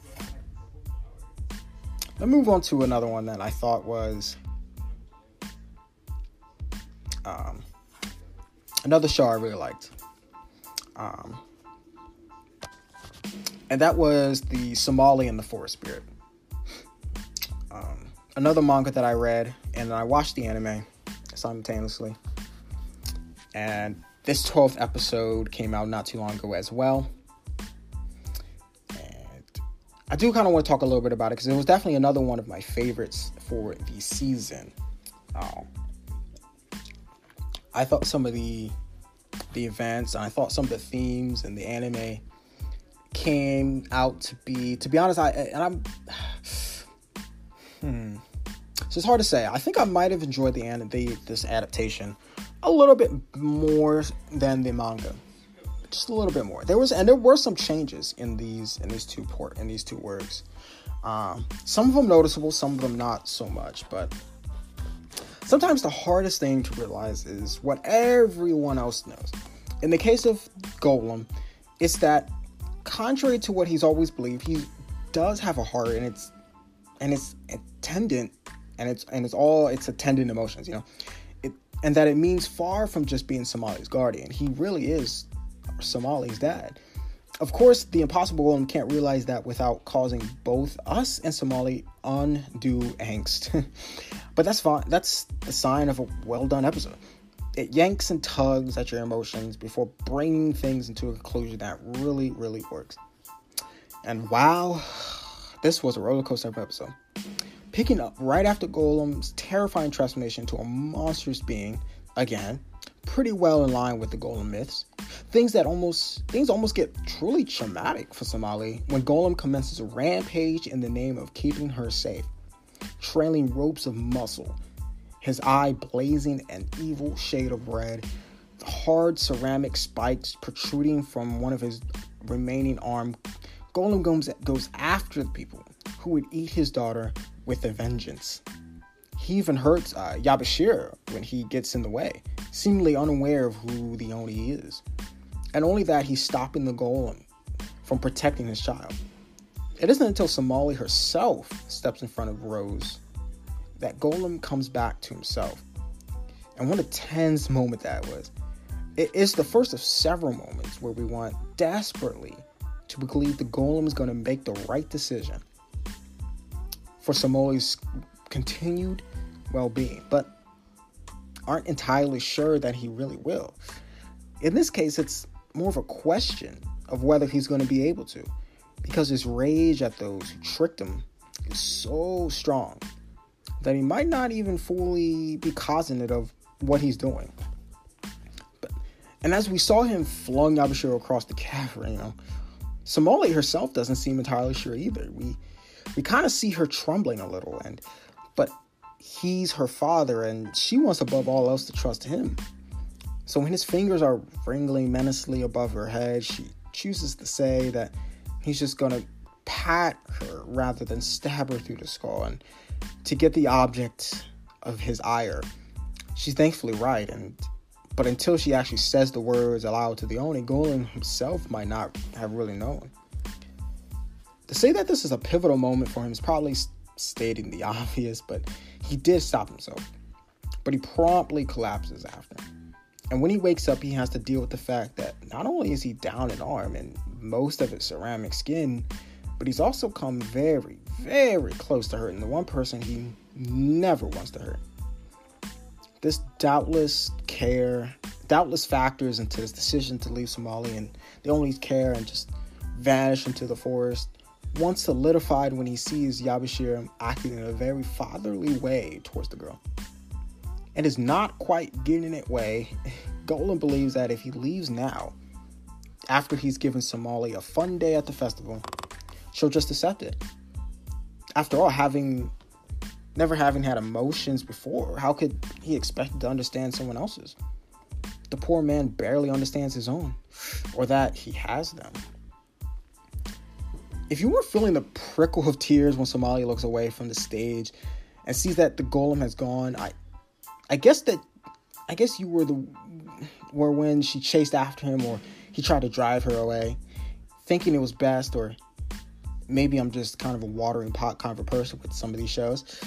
let's move on to another one that I thought was um, another show I really liked. Um, and that was the Somali and the Forest Spirit. Um, another manga that I read, and I watched the anime simultaneously. And this 12th episode came out not too long ago as well. I do kind of want to talk a little bit about it because it was definitely another one of my favorites for the season. Um, I thought some of the the events, and I thought some of the themes and the anime came out to be to be honest i and i'm [sighs] hmm. So it's hard to say. I think i might have enjoyed the, the this adaptation a little bit more than the manga just a little bit more there was and there were some changes in these in these two port in these two works um, some of them noticeable some of them not so much but sometimes the hardest thing to realize is what everyone else knows in the case of golem it's that contrary to what he's always believed, he does have a heart, and it's and it's attendant, and it's and it's all it's attendant emotions. You know, It, and that it means far from just being Somali's guardian. He really is Somali's dad. Of course, the impossible golem can't realize that without causing both us and Somali undue angst. [laughs] but that's fine. That's a sign of a well done episode. It yanks and tugs at your emotions before bringing things into a conclusion that really, really works. And wow, [sighs] this was a roller coaster episode. Picking up right after Golem's terrifying transformation to a monstrous being, again, pretty well in line with the Golem myths. Things that almost things almost get truly traumatic for Somali when Golem commences a rampage in the name of keeping her safe, trailing ropes of muscle, his eye blazing an evil shade of red, hard ceramic spikes protruding from one of his remaining arm. Golem goes, goes after the people who would eat his daughter with a vengeance. He even hurts uh, Yabashira when he gets in the way, seemingly unaware of who the Oni is. And only that he's stopping the golem from protecting his child. It isn't until Somali herself steps in front of Rose that Golem comes back to himself. And what a tense moment that was. It is the first of several moments where we want desperately to believe the Golem is going to make the right decision for Somali's continued well being, but aren't entirely sure that he really will. In this case, it's more of a question of whether he's going to be able to, because his rage at those who tricked him is so strong that he might not even fully be cognizant of what he's doing. But, and as we saw him flung Yabashira across the cavern, you know, Somali herself doesn't seem entirely sure either. We we kind of see her trembling a little, and but he's her father, and she wants above all else to trust him. So when his fingers are wriggling menacingly above her head, she chooses to say that he's just gonna pat her rather than stab her through the skull and to get the object of his ire. She's thankfully right, and but until she actually says the words aloud to the Oni, Golem himself might not have really known. To say that this is a pivotal moment for him is probably stating the [laughs] obvious, but he did stop himself. But he promptly collapses after. And when he wakes up, he has to deal with the fact that not only is he down an arm and most of his ceramic skin, but he's also come very, very close to hurting the one person he never wants to hurt. This doubtless care, doubtless factors into his decision to leave Somali and the only care and just vanish into the forest. Once solidified when he sees Yabashira acting in a very fatherly way towards the girl. And is not quite getting it way, [laughs] Golem believes that if he leaves now, after he's given Somali a fun day at the festival, she'll just accept it. After all, having never having had emotions before, how could he expect to understand someone else's? The poor man barely understands his own, or that he has them. If you were feeling the prickle of tears when Somali looks away from the stage and sees that the golem has gone, I I guess that I guess you were the were when she chased after him or he tried to drive her away, thinking it was best or maybe I'm just kind of a watering pot kind of a person with some of these shows.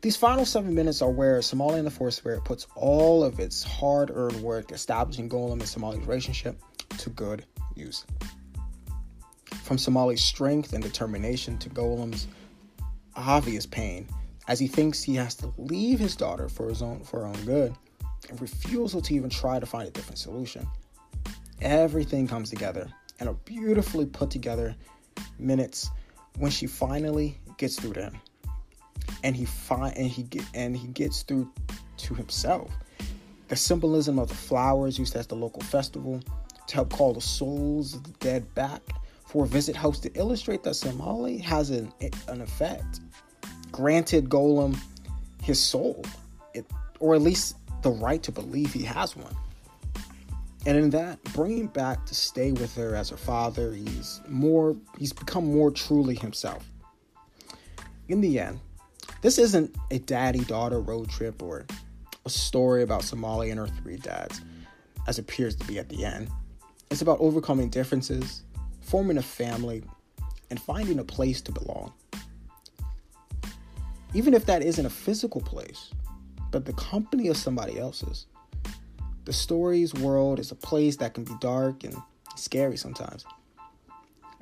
These final seven minutes are where Somali and the Forest Spirit puts all of its hard earned work establishing Golem and Somali's relationship to good use. From Somali's strength and determination to Golem's obvious pain as he thinks he has to leave his daughter for his own for her own good and refusal to even try to find a different solution. Everything comes together in a beautifully put together minutes when she finally gets through to him and he find and he get and he gets through to himself the symbolism of the flowers used at the local festival to help call the souls of the dead back for visit host to illustrate that Somali has an, an effect. Granted golem his soul it, or at least the right to believe he has one. And in that bringing back to stay with her as her father he's more he's become more truly himself. In the end this isn't a daddy daughter road trip or a story about somali and her three dads as appears to be at the end. It's about overcoming differences forming a family and finding a place to belong even if that isn't a physical place but the company of somebody else's. The story's world is a place that can be dark and scary sometimes.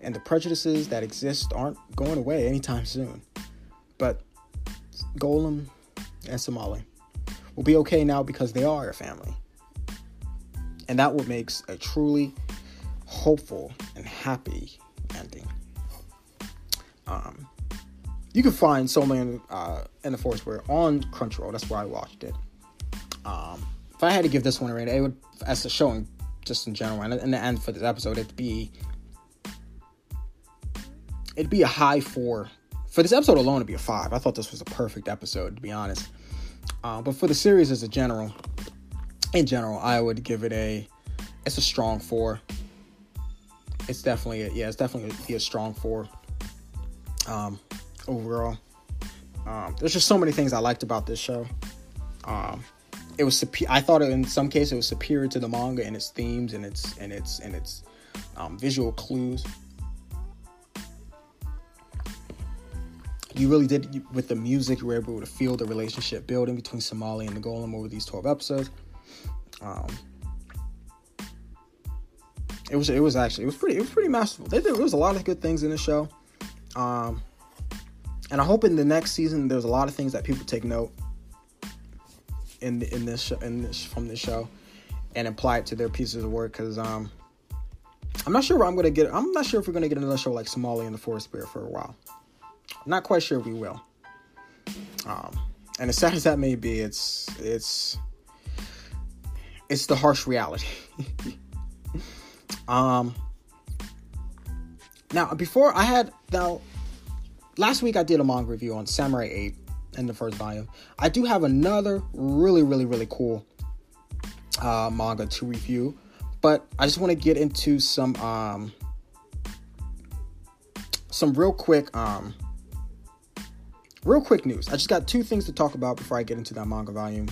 And the prejudices that exist aren't going away anytime soon. But Golem and Somali will be okay now because they are a family. And that what makes a truly hopeful and happy ending. Um, you can find Soul Man uh, in the Forest Where on Crunchyroll. That's where I watched it. Um, if I had to give this one a rating, it would, as a showing, just in general, and in the end for this episode, it'd be it'd be a high four. For this episode alone, it'd be a five. I thought this was a perfect episode, to be honest. Uh, but for the series as a general, in general, I would give it a it's a strong four. It's definitely a, yeah, it's definitely a, a strong four. Um, overall, um, there's just so many things I liked about this show. Um, it was I thought in some cases it was superior to the manga in its themes and its and its and its um, visual clues. You really did with the music. You were able to feel the relationship building between Somali and the Golem over these twelve episodes. Um, it was it was actually it was pretty it was pretty masterful. They did, there was a lot of good things in the show, um, and I hope in the next season there's a lot of things that people take note in in this show, in this from this show and apply it to their pieces of work because um, I'm not sure I'm gonna get. I'm not sure if we're gonna get another show like Somali and the Forest Spirit for a while. Not quite sure we will. Um, and as sad as that may be, it's it's it's the harsh reality. [laughs] um, now before I had now last week I did a manga review on Samurai 8 in the first volume. I do have another really, really, really cool uh, manga to review, but I just want to get into some um, some real quick um, real quick news. I just got two things to talk about before I get into that manga volume.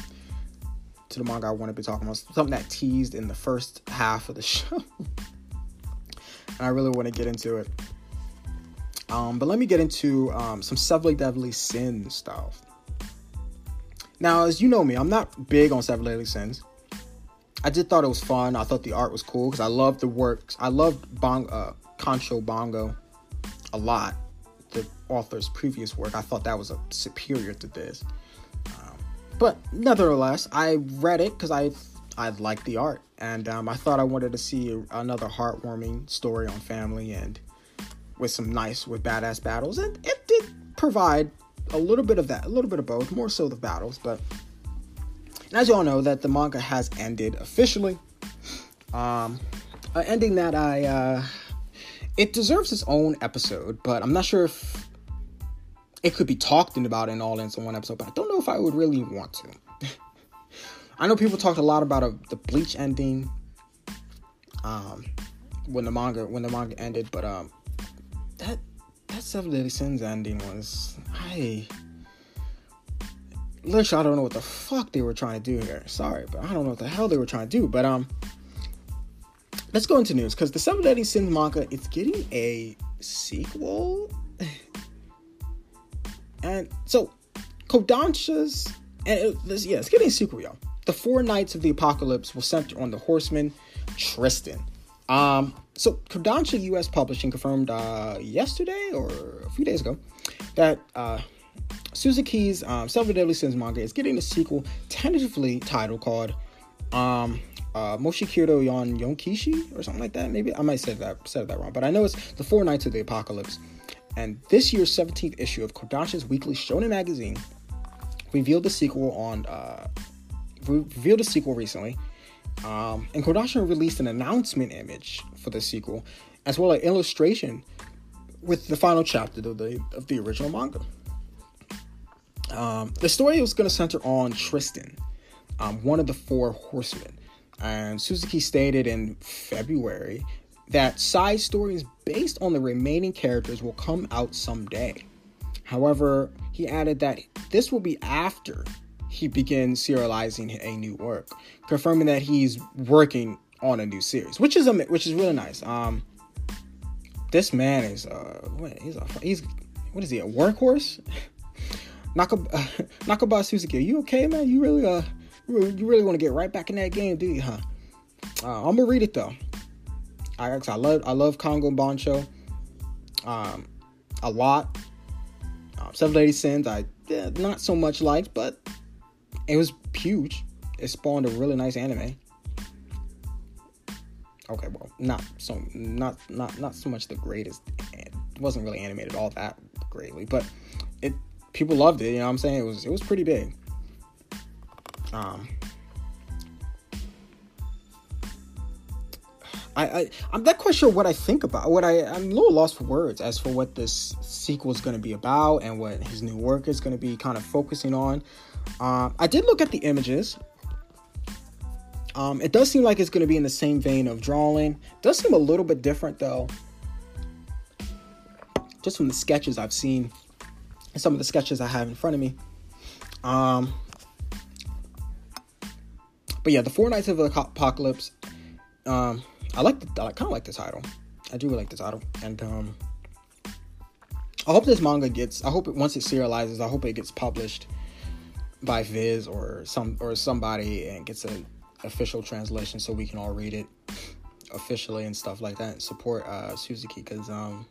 To the manga I want to be talking about, something that teased in the first half of the [laughs] show, and I really want to get into it. Um, but let me get into um, some Seven Deadly Sin stuff. Now, as you know me, I'm not big on Seven Deadly Sins. I did thought it was fun. I thought the art was cool because I loved the works. I loved Bong, uh, Kancho Bongo a lot. The author's previous work, I thought that was a superior to this. But nevertheless, I read it because I I liked the art, and um, I thought I wanted to see another heartwarming story on family and with some nice, with badass battles, and it did provide a little bit of that, a little bit of both, more so the battles. But as you all know, that the manga has ended officially. Um, an ending that I, uh, it deserves its own episode, but I'm not sure if it could be talked about in all in one episode. But I don't know if I would really want to. [laughs] I know people talked a lot about a, the Bleach ending, um, when the manga when the manga ended, but um, that that Seven Deadly Sins ending was I literally I don't know what the fuck they were trying to do here. Sorry, but I don't know what the hell they were trying to do. But um, let's go into news because the Seven Deadly Sins manga it's getting a sequel, [laughs] and so Kodansha's and it, this, yeah, it's getting a sequel, y'all. The Four Knights of the Apocalypse will center on the horseman Tristan. Um, so Kodansha US Publishing confirmed uh, yesterday or a few days ago that uh, Suzuki's um, Seven Deadly Sins manga is getting a sequel tentatively titled called um, uh, Moshikiro Yon Yonkishi or something like that. Maybe I might say that said that wrong, but I know it's the Four Knights of the Apocalypse. And this year's 17th issue of Kodansha's weekly Shonen magazine revealed the sequel on uh, revealed a sequel recently um, and Kodansha released an announcement image for the sequel, as well as illustration with the final chapter of the, of the original manga. Um, the story was going to center on Tristan, um, one of the four horsemen. And Suzuki stated in February that side stories based on the remaining characters will come out someday. However, he added that this will be after he begins serializing a new work, confirming that he's working on a new series, which is which is really nice. Um, this man is uh, what, he's a he's what is he a workhorse? [laughs] Nakaba, [laughs] Nakaba Suzuki, you okay, man? You really uh, you really want to get right back in that game, do you, huh? Uh, I'm gonna read it though. I I love I love Kongo Bancho, um, a lot. Uh, Seven Deadly Sins I yeah, not so much liked, but it was huge. It spawned a really nice anime. Okay, well, not so not not not so much the greatest. It wasn't really animated all that greatly, but it people loved it. You know what I'm saying? It was it was pretty big. Um, I, I I'm not quite sure what I think about what I I'm a little lost for words as for what this sequel is going to be about and what his new work is going to be kind of focusing on. Um, I did look at the images. Um, it does seem like it's going to be in the same vein of drawing. It does seem a little bit different though. Just from the sketches I've seen, and some of the sketches I have in front of me. Um, but yeah, the Four Knights of the Apocalypse. Um, I like the, I kind of like the title. I do like the title, and um, I hope this manga gets. I hope it once it serializes. I hope it gets published by Viz or some or somebody and gets an official translation so we can all read it officially and stuff like that. And support uh, Suzuki because um,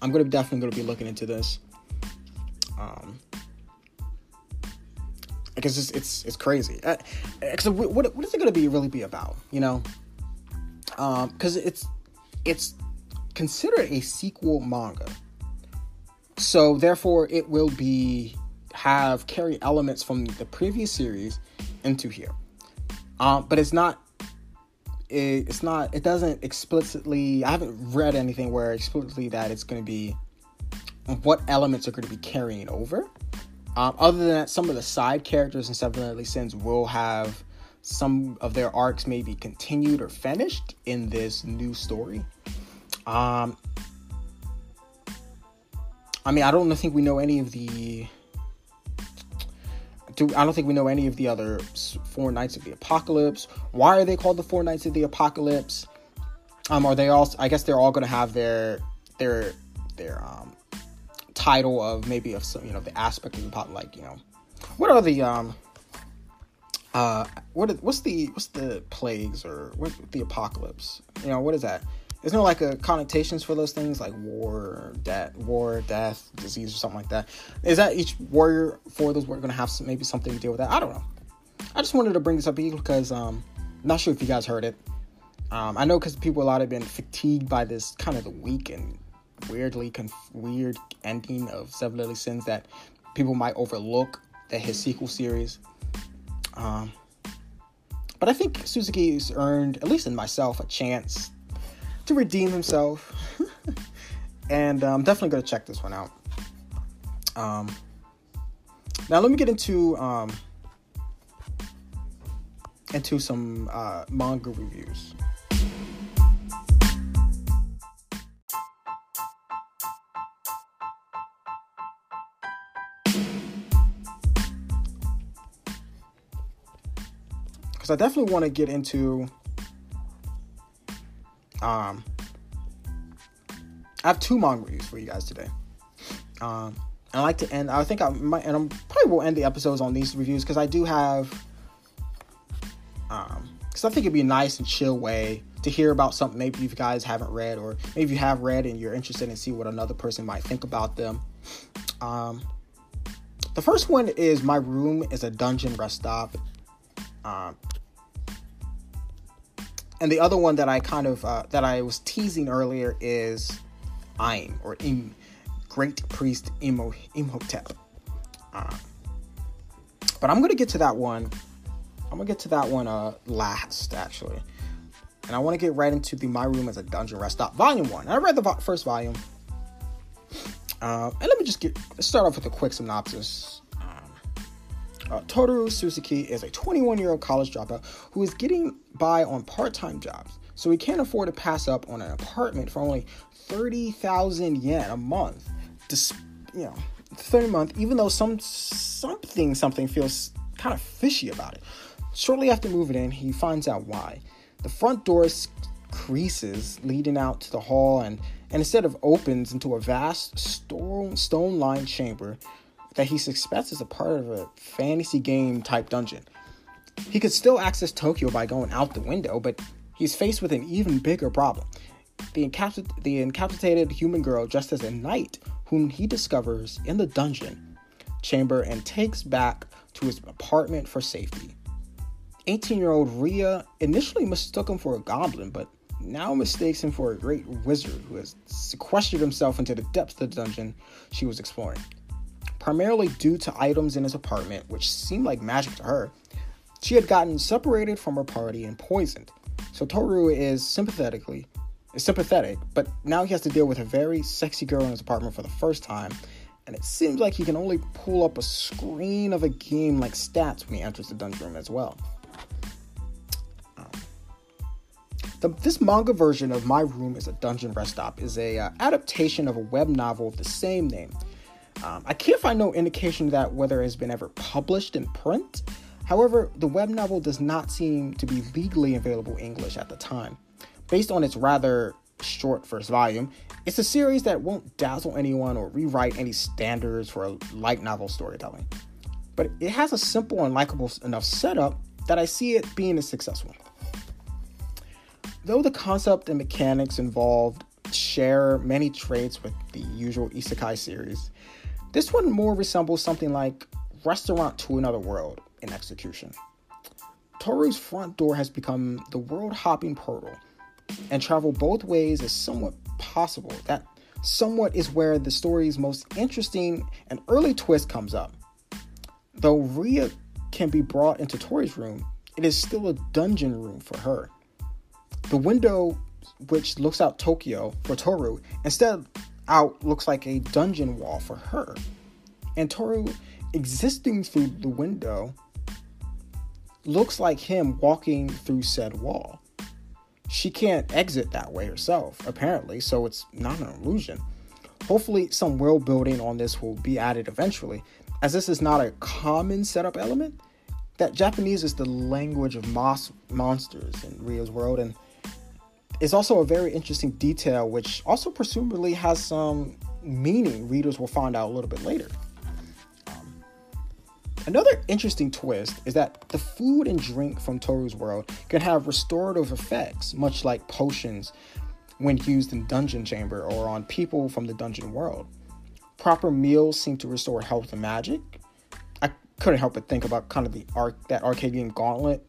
I'm gonna definitely gonna be looking into this. Um, because it's it's, it's crazy. Uh, what what is it gonna be really be about? You know, because um, it's it's considered a sequel manga, so therefore it will be have carry elements from the previous series into here. Um, but it's not. It, it's not. It doesn't explicitly. I haven't read anything where explicitly that it's going to be what elements are going to be carrying over. Um, other than that, some of the side characters in Seven Deadly Sins will have some of their arcs may be continued or finished in this new story. Um, I mean, I don't think we know any of the. Do, I don't think we know any of the other Four Knights of the Apocalypse. Why are they called the Four Knights of the Apocalypse? Um, are they all? I guess they're all going to have their their their um title of maybe of some you know the aspect of the pop like you know what are the um uh, what is, what's the what's the plagues or what the apocalypse? You know, what is that? Isn't there like a connotations for those things like war, death, war, death, disease, or something like that? Is that each warrior for those we're gonna have some, maybe something to deal with that? I don't know. I just wanted to bring this up because um, I'm not sure if you guys heard it. Um, I know because people a lot have been fatigued by this kind of the weak and weirdly conf- weird ending of Seven Deadly Sins that people might overlook that his sequel series um, but I think Suzuki's earned, at least in myself, a chance to redeem himself. [laughs] and I'm um, definitely going to check this one out. Um, now, let me get into um, into some uh, manga reviews. Because I definitely want to get into. Um, I have two manga reviews for you guys today. Um, I like to end. I think I might, and I'm probably will end the episodes on these reviews because I do have. Um, because I think it'd be a nice and chill way to hear about something maybe you guys haven't read, or maybe you have read and you're interested in see what another person might think about them. Um, the first one is My Room is a Dungeon Rest Stop. Um, and the other one that I kind of uh, that I was teasing earlier is Aim or Im, Great Priest Imo, Imhotep. Uh, but I'm gonna get to that one. I'm gonna get to that one uh, last actually, and I want to get right into the My Room as a Dungeon Rest Stop Volume One. I read the vo- first volume, uh, and let me just get start off with a quick synopsis. Uh, Toru Suzuki is a 21 year old college dropout who is getting by on part time jobs, so he can't afford to pass up on an apartment for only 30,000 yen a month. Dis- you know, 30 month, even though some something something feels kind of fishy about it. Shortly after moving in, he finds out why. The front door creases leading out to the hall and, and instead of opens into a vast stone stone lined chamber that he suspects is a part of a fantasy game type dungeon. He could still access Tokyo by going out the window, but he's faced with an even bigger problem. The, incapac- the incapacitated human girl dressed as a knight, whom he discovers in the dungeon chamber and takes back to his apartment for safety. 18 year old Ria initially mistook him for a goblin, but now mistakes him for a great wizard who has sequestered himself into the depths of the dungeon she was exploring. Primarily due to items in his apartment, which seemed like magic to her, she had gotten separated from her party and poisoned. So Toru is sympathetically is sympathetic, but now he has to deal with a very sexy girl in his apartment for the first time, and it seems like he can only pull up a screen of a game like stats when he enters the dungeon room as well. The, this manga version of My Room is a Dungeon Rest Stop is a uh, adaptation of a web novel of the same name. Um, I can't find no indication that whether it has been ever published in print. However, the web novel does not seem to be legally available in English at the time. Based on its rather short first volume, it's a series that won't dazzle anyone or rewrite any standards for a light novel storytelling. But it has a simple and likable enough setup that I see it being a successful. Though the concept and mechanics involved share many traits with the usual isekai series, this one more resembles something like Restaurant to Another World in execution. Toru's front door has become the world hopping portal, and travel both ways is somewhat possible. That somewhat is where the story's most interesting and early twist comes up. Though Ria can be brought into Toru's room, it is still a dungeon room for her. The window, which looks out Tokyo for Toru, instead out looks like a dungeon wall for her. And Toru existing through the window looks like him walking through said wall. She can't exit that way herself, apparently, so it's not an illusion. Hopefully, some world building on this will be added eventually, as this is not a common setup element. That Japanese is the language of mos- monsters in Ria's world, and is also a very interesting detail, which also presumably has some meaning readers will find out a little bit later. Um, another interesting twist is that the food and drink from Toru's world can have restorative effects, much like potions when used in Dungeon Chamber or on people from the dungeon world. Proper meals seem to restore health and magic. I couldn't help but think about kind of the arc that arcade game Gauntlet,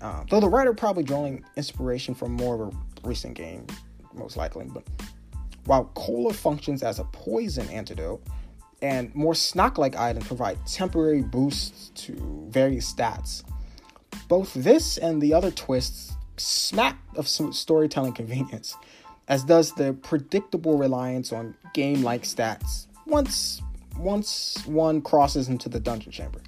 uh, though the writer probably drawing inspiration from more of a recent game, most likely. But while cola functions as a poison antidote, and more snack like items provide temporary boosts to various stats. Both this and the other twists smack of storytelling convenience, as does the predictable reliance on game like stats once once one crosses into the dungeon chamber.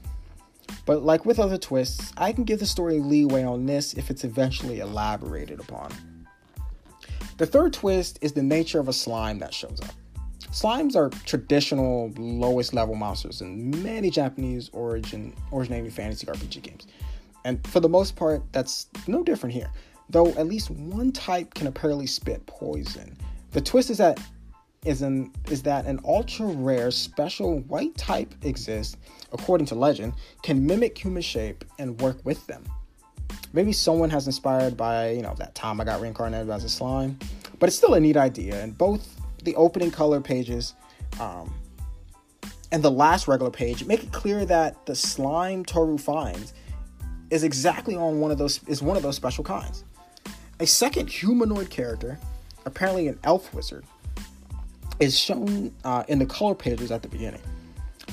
But like with other twists, I can give the story leeway on this if it's eventually elaborated upon. The third twist is the nature of a slime that shows up. Slimes are traditional lowest level monsters in many Japanese origin originating fantasy RPG games. And for the most part, that's no different here. Though at least one type can apparently spit poison. The twist is that is an is that an ultra rare special white type exists, according to legend, can mimic human shape and work with them maybe someone has inspired by you know that time I got reincarnated as a slime, but it's still a neat idea. And both the opening color pages um, and the last regular page make it clear that the slime Toru finds is exactly on one of those is one of those special kinds. A second humanoid character, apparently an elf wizard, is shown uh, in the color pages at the beginning.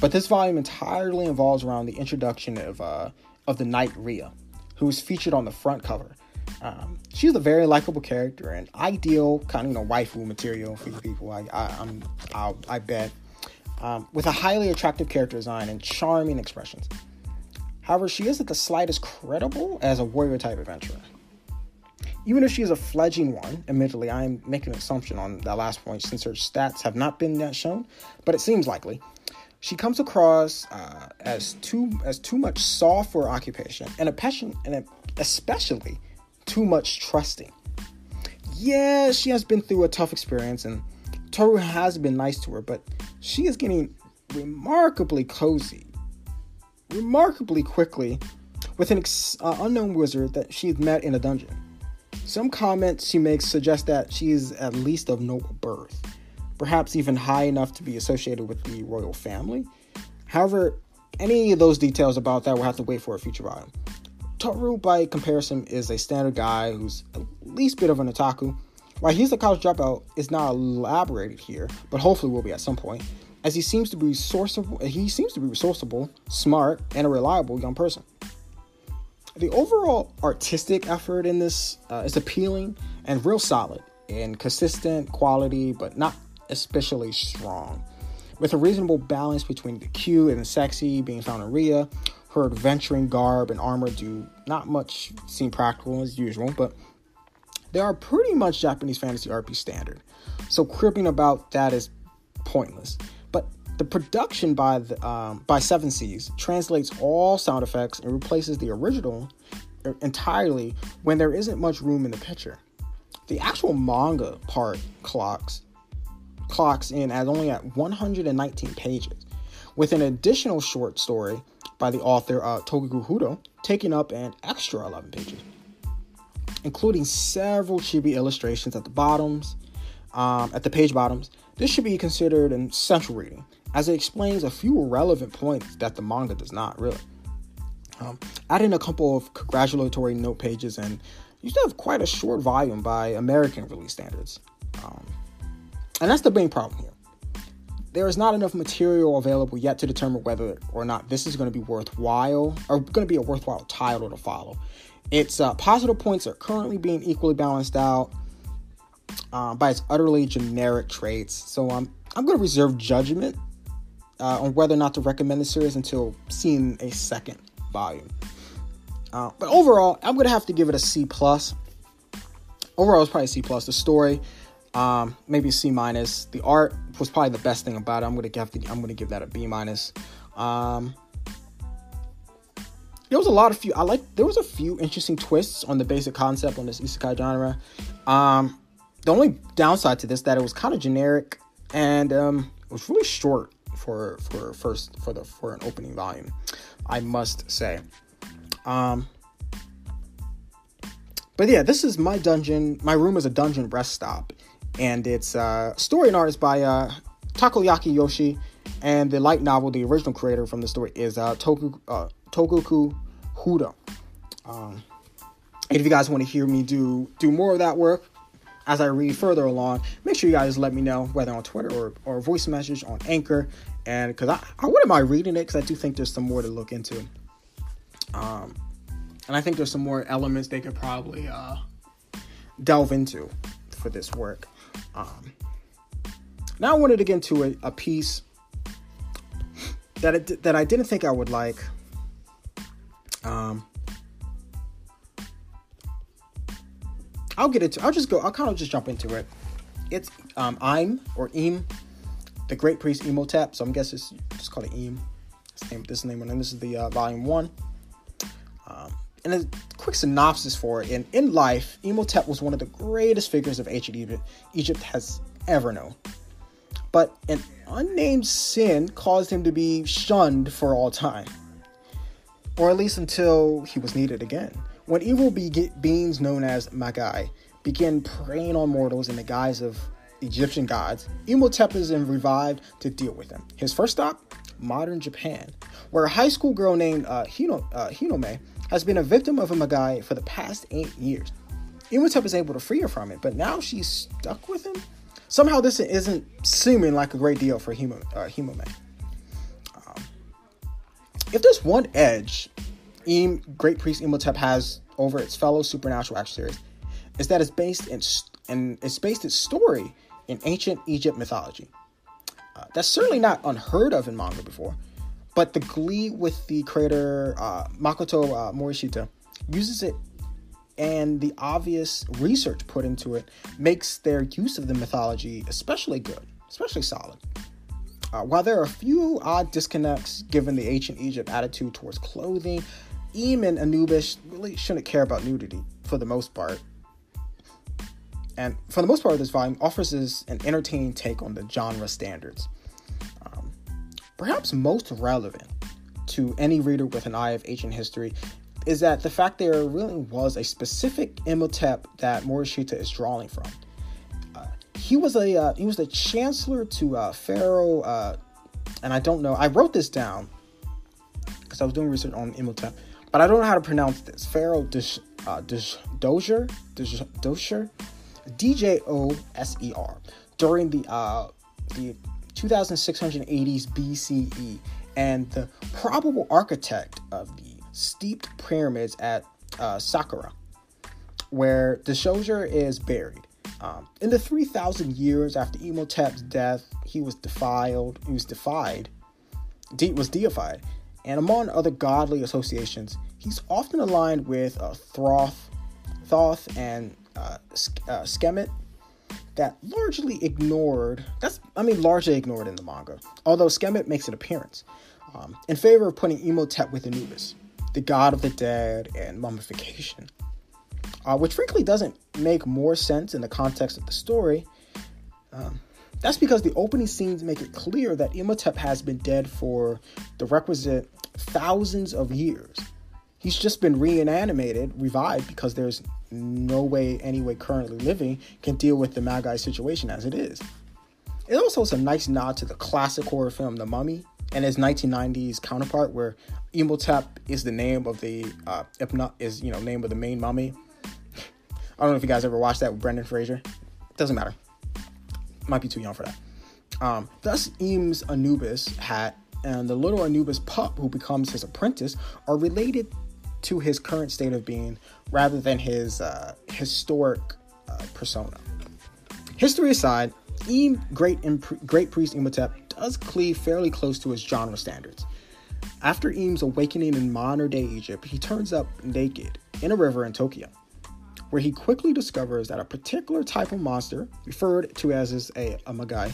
But this volume entirely involves around the introduction of uh, of the knight Ria who is featured on the front cover. Um, she's a very likable character and ideal kind of you know waifu material for people. I I, I'm, I'll, i bet um, with a highly attractive character design and charming expressions. However, she isn't the slightest credible as a warrior type adventurer. Even if she is a fledgling one, admittedly, I am making an assumption on that last point since her stats have not been that shown, but it seems likely she comes across uh, as too as too much soft for occupation and a passion and especially too much trusting. Yeah, she has been through a tough experience and Toru has been nice to her, but she is getting remarkably cozy, remarkably quickly with an ex- uh, unknown wizard that she's met in a dungeon. Some comments she makes suggest that she is at least of noble birth, perhaps even high enough to be associated with the royal family. However, any of those details about that will have to wait for a future volume. Toru, by comparison, is a standard guy who's at least a bit of an otaku. While he's a college dropout, is not elaborated here, but hopefully will be at some point, as he seems to be resourceful. He seems to be resourceful, smart, and a reliable young person. The overall artistic effort in this uh, is appealing and real solid in consistent quality, but not especially strong. With a reasonable balance between the cute and the sexy being found in Ria, her adventuring garb and armor do not much seem practical as usual, but they are pretty much Japanese fantasy RP standard. So cribbing about that is pointless. The production by the, um, by Seven Seas translates all sound effects and replaces the original entirely when there isn't much room in the picture. The actual manga part clocks clocks in at only at 119 pages, with an additional short story by the author uh, Hudo taking up an extra 11 pages, including several chibi illustrations at the bottoms, um, at the page bottoms. This should be considered an essential reading, as it explains a few relevant points that the manga does not really. Um, adding a couple of congratulatory note pages, and you still have quite a short volume by American release standards. Um, and that's the main problem here. There is not enough material available yet to determine whether or not this is going to be worthwhile or going to be a worthwhile title to follow. Its uh, positive points are currently being equally balanced out uh, by its utterly generic traits. So um, I'm going to reserve judgment uh, on whether or not to recommend the series until seeing a second volume. Uh, but overall, I'm to have to give it a C plus. Overall, it's probably C plus. The story um, maybe C minus. The art was probably the best thing about it. I'm gonna give I'm gonna give that a B minus. Um, there was a lot of few. I like. There was a few interesting twists on the basic concept on this isekai genre. Um, the only downside to this that it was kind of generic and um, it was really short for for first for the for an opening volume. I must say. Um, but yeah, this is my dungeon. My room is a dungeon rest stop and it's uh, story and art is by uh, Takoyaki Yoshi, and the light novel, the original creator from the story is uh, Toku, uh, Togoku Hudo. Um, if you guys want to hear me do do more of that work as I read further along, make sure you guys let me know whether on Twitter or, or voice message on Anchor, and because I, I wouldn't mind reading it because I do think there's some more to look into. Um, and I think there's some more elements they could probably uh, delve into for this work. Um, now I wanted to get into a, a piece that it, that I didn't think I would like. Um, I'll get into. I'll just go. I'll kind of just jump into it. It's um, I'm or Im, the Great Priest Imhotep. So I'm guessing it's just call it Im. This name, this name, and this is the uh, volume one. Um, and a quick synopsis for it. In, in life, Imhotep was one of the greatest figures of ancient Egypt Egypt has ever known. But an unnamed sin caused him to be shunned for all time. Or at least until he was needed again. When evil be- beings known as Magi began preying on mortals in the guise of Egyptian gods, Imhotep is revived to deal with them. His first stop, modern Japan, where a high school girl named uh, Hino, uh, Hinome has been a victim of a Magi for the past eight years. Imhotep is able to free her from it, but now she's stuck with him? Somehow this isn't seeming like a great deal for Himo, uh. Um, if there's one edge Im, Great Priest Imhotep has over its fellow supernatural action series, is that it's based in, in it's based its story in ancient Egypt mythology. Uh, that's certainly not unheard of in manga before. But the glee with the creator uh, Makoto uh, Morishita uses it, and the obvious research put into it makes their use of the mythology especially good, especially solid. Uh, while there are a few odd disconnects given the ancient Egypt attitude towards clothing, Im and Anubis really shouldn't care about nudity for the most part. And for the most part, this volume offers us an entertaining take on the genre standards. perhaps most relevant to any reader with an eye of ancient history is that the fact there really was a specific Imhotep that Morishita is drawing from. Uh, he was a uh, he was the chancellor to uh, Pharaoh, uh, and I don't know. I wrote this down because I was doing research on Imhotep, but I don't know how to pronounce this. Pharaoh Dish, uh, Dish, Dozier, Dish, Dozier, D J O S E R, during the uh, the 2680s BCE, and the probable architect of the steeped pyramids at uh, Saqqara, where Deshauger is buried. Um, in the 3,000 years after Imhotep's death, he was defiled, he was defied, de- was deified, and among other godly associations, he's often aligned with uh, Thoth, Thoth and uh, uh, Skemet, that largely ignored. That's I mean largely ignored in the manga, although Skemet makes an appearance um, in favor of putting Imhotep with Anubis, the god of the dead and mummification, uh, which frankly doesn't make more sense in the context of the story. Um, that's because the opening scenes make it clear that Imhotep has been dead for the requisite thousands of years. He's just been reanimated, revived, because there's no way anyone currently living can deal with the Magi situation as it is. It also is a nice nod to the classic horror film The Mummy and its 1990s counterpart, where Imhotep is the name of the uh, not is you know name of the main mummy. I don't know if you guys ever watched that with Brendan Fraser. Doesn't matter. Might be too young for that. Um, thus, Im's Anubis hat and the little Anubis pup who becomes his apprentice are related to his current state of being rather than his uh, historic uh, persona. History aside, Im, great, great priest Imhotep does cleave fairly close to his genre standards. After Im's awakening in modern day Egypt, he turns up naked in a river in Tokyo, where he quickly discovers that a particular type of monster, referred to as a, a Magai,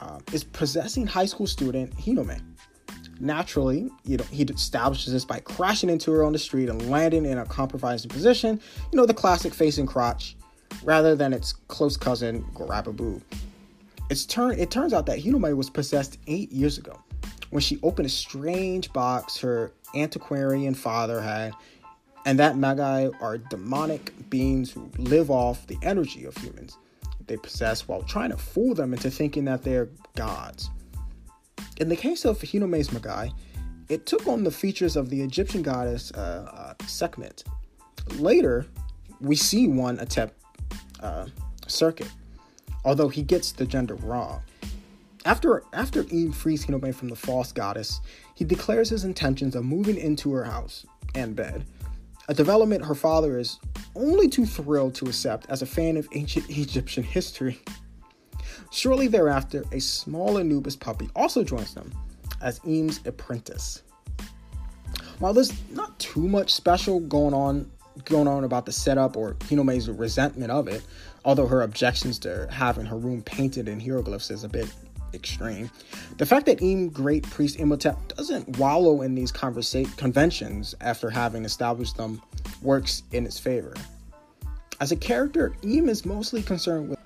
uh, is possessing high school student Hinome. Naturally, you know, he establishes this by crashing into her on the street and landing in a compromising position. You know, the classic facing crotch, rather than its close cousin Grababoo. It's turn it turns out that Hinome was possessed eight years ago when she opened a strange box her antiquarian father had, and that Magi are demonic beings who live off the energy of humans they possess while trying to fool them into thinking that they're gods. In the case of Hinome's Magai, it took on the features of the Egyptian goddess uh, uh, Sekhmet. Later, we see one attempt uh, Serket, although he gets the gender wrong. After after Eve frees Hinome from the false goddess, he declares his intentions of moving into her house and bed, a development her father is only too thrilled to accept as a fan of ancient [laughs] Egyptian history. Shortly thereafter, a small Anubis puppy also joins them as Im's apprentice. While there's not too much special going on going on about the setup or Hinome's resentment of it, although her objections to having her room painted in hieroglyphs is a bit extreme. The fact that Im Great Priest Imhotep doesn't wallow in these conversa- conventions after having established them works in its favor. As a character, Im is mostly concerned with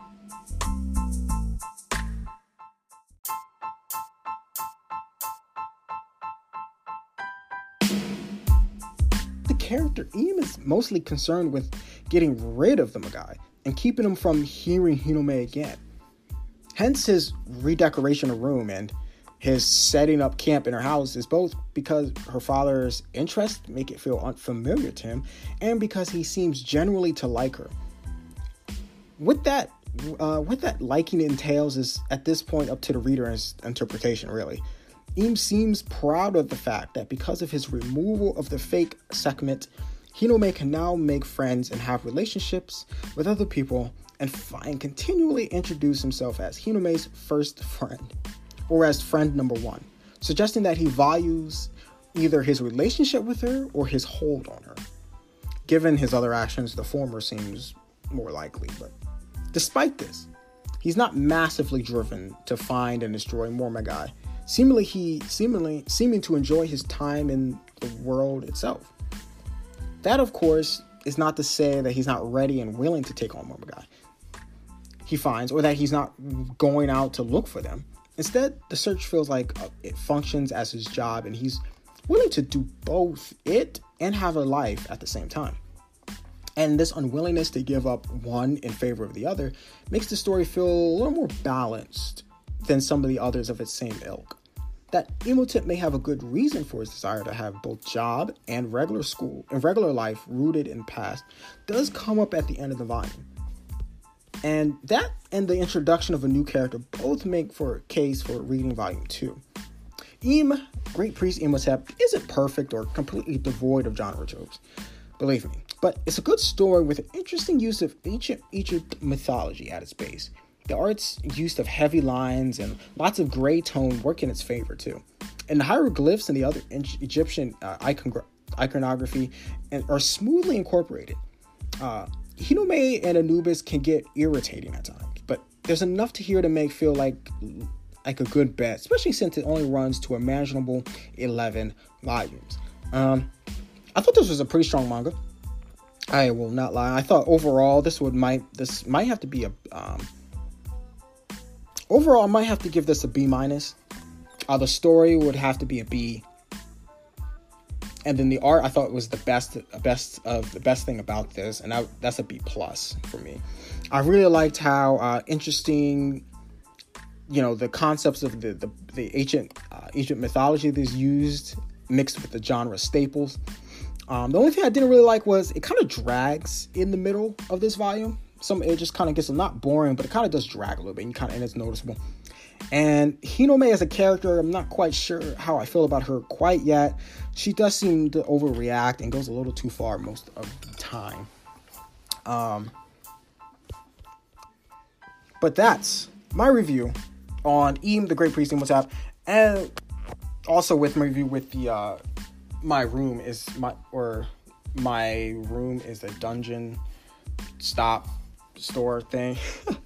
character, Im is mostly concerned with getting rid of the Magai and keeping him from hearing Hinome again. Hence his redecoration of room and his setting up camp in her house is both because her father's interests make it feel unfamiliar to him and because he seems generally to like her. With that, uh, what that liking entails is at this point up to the reader's interpretation, really. Im seems proud of the fact that because of his removal of the fake Sekhmet, Hinome can now make friends and have relationships with other people and find continually introduce himself as Hinome's first friend, or as friend number one, suggesting that he values either his relationship with her or his hold on her. Given his other actions, the former seems more likely, but despite this, he's not massively driven to find and destroy more Magai Seemingly, he seemingly seeming to enjoy his time in the world itself. That, of course, is not to say that he's not ready and willing to take on more Magai. He finds, or that he's not going out to look for them. Instead, the search feels like uh, it functions as his job and he's willing to do both it and have a life at the same time. And this unwillingness to give up one in favor of the other makes the story feel a little more balanced than some of the others of its same ilk. That Imhotep may have a good reason for his desire to have both job and regular school and regular life rooted in past does come up at the end of the volume. And that and the introduction of a new character both make for a case for reading volume 2. Im, Great Priest Imhotep, isn't perfect or completely devoid of genre tropes, believe me, but it's a good story with an interesting use of ancient Egypt mythology at its base. The art's use of heavy lines and lots of gray tone work in its favor too. And the hieroglyphs and the other Egyptian uh, icon- iconography and are smoothly incorporated. Uh, Hinome and Anubis can get irritating at times, but there's enough to here to make feel like like a good bet, especially since it only runs to a manageable 11 volumes. Um, I thought this was a pretty strong manga. I will not lie. I thought overall this would might this might have to be a um, overall I might have to give this a B minus. Uh, the story would have to be a B. And then the art I thought was the best best of the best thing about this, and I, that's a B plus for me. I really liked how uh, interesting, you know, the concepts of the the, the ancient uh, ancient mythology that's used mixed with the genre staples. Um, the only thing I didn't really like was it kind of drags in the middle of this volume. Some it just kind of gets not boring, but it kind of does drag a little bit. And kind of and it's noticeable. And Hinome as a character, I'm not quite sure how I feel about her quite yet. She does seem to overreact and goes a little too far most of the time. Um, but that's my review on Im the Great Priest Imhotep, and also with my review with the uh, my room is my or my room is a dungeon stop store thing.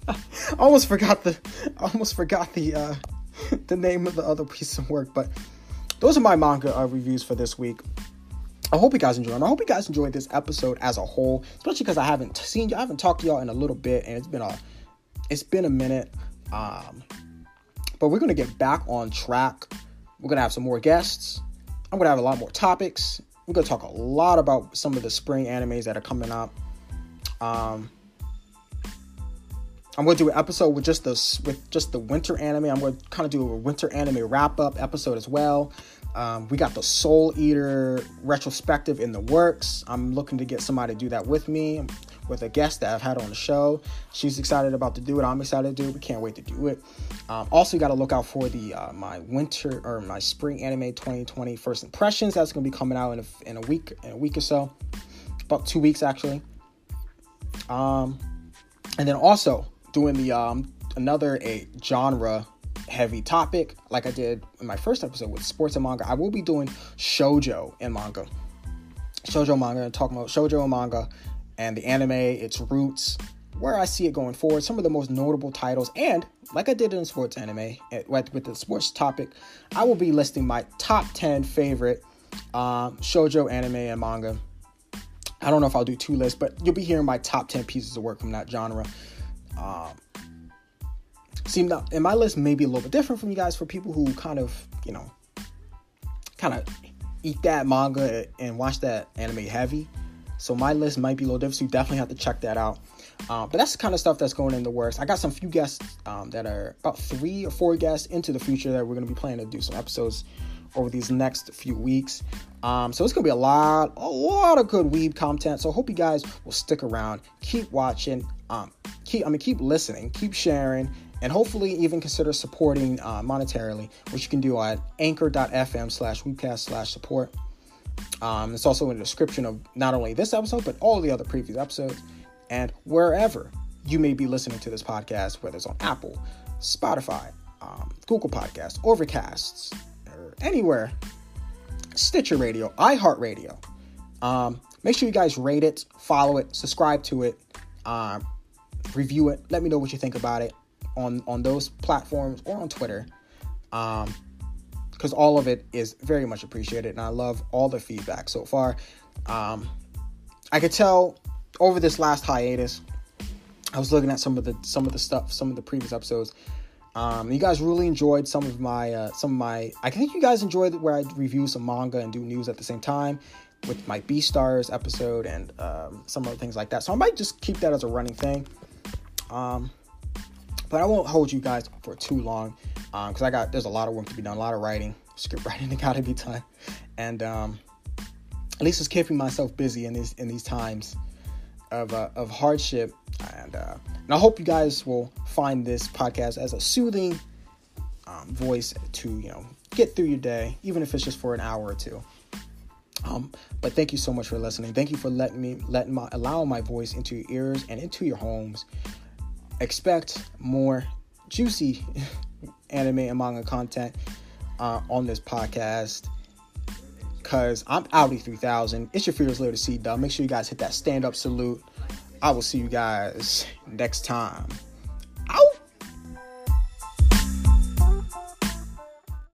[laughs] Almost forgot the almost forgot the uh [laughs] the name of the other piece of work, but those are my manga uh, reviews for this week. I hope you guys enjoyed. I hope you guys enjoyed this episode as a whole, especially because I haven't seen you, I haven't talked to y'all in a little bit, and it's been a it's been a minute. Um, but we're gonna get back on track. We're gonna have some more guests. I'm gonna have a lot more topics. We're gonna talk a lot about some of the spring animes that are coming up. Um, I'm going to do an episode with just the with just the winter anime. I'm going to kind of do a winter anime wrap up episode as well. Um, we got the Soul Eater retrospective in the works. I'm looking to get somebody to do that with me, with a guest that I've had on the show. She's excited about to do it. I'm excited to do it. We can't wait to do it. Um, also, you got to look out for the uh, my winter or my spring anime 2020 first impressions. That's going to be coming out in a, in a week in a week or so, about two weeks actually. Um, and then also doing the um another a genre heavy topic like I did in my first episode with sports and manga. I will be doing shojo and manga. Shojo manga, and talking about shojo and manga and the anime, its roots, where I see it going forward, some of the most notable titles, and like I did in sports anime, eh, with the sports topic, I will be listing my top 10 favorite um, shojo anime and manga. I don't know if I'll do two lists, but you'll be hearing my top 10 pieces of work from that genre. Um, seem that and my list may be a little bit different from you guys for people who kind of you know kind of eat that manga and watch that anime heavy. So my list might be a little different so you definitely have to check that out. Uh, but that's the kind of stuff that's going in the works. I got some few guests um, that are about three or four guests into the future that we're going to be planning to do some episodes over these next few weeks um, so it's gonna be a lot a lot of good weeb content so I hope you guys will stick around keep watching um, keep I mean keep listening, keep sharing, and hopefully even consider supporting uh, monetarily, which you can do at anchor.fm slash weebcast slash support. Um, it's also in the description of not only this episode, but all the other previous episodes. And wherever you may be listening to this podcast, whether it's on Apple, Spotify, um, Google Podcasts, Overcasts, anywhere, Stitcher Radio, iHeartRadio. Um, make sure you guys rate it, follow it, subscribe to it. Um, review it. Let me know what you think about it on on those platforms or on Twitter. Um, because all of it is very much appreciated, and I love all the feedback so far. Um, I could tell over this last hiatus, I was looking at some of the some of the stuff, some of the previous episodes. Um, you guys really enjoyed some of my uh, some of my. I think you guys enjoyed where I review some manga and do news at the same time with my B Beastars episode and um, some other things like that. So I might just keep that as a running thing. Um, but I won't hold you guys for too long because um, I got there's a lot of work to be done, a lot of writing, [laughs] script writing that got to be done, and um, at least it's keeping myself busy in these in these times of uh, of hardship. And, uh, and I hope you guys will find this podcast as a soothing um, voice to you know get through your day, even if it's just for an hour or two. Um, but thank you so much for listening. Thank you for letting me let my allow my voice into your ears and into your homes. Expect more juicy [laughs] anime and manga content uh, on this podcast. Cause I'm Audi 3000. It's your fearless leader C Dub. Make sure you guys hit that stand up salute. I will see you guys next time.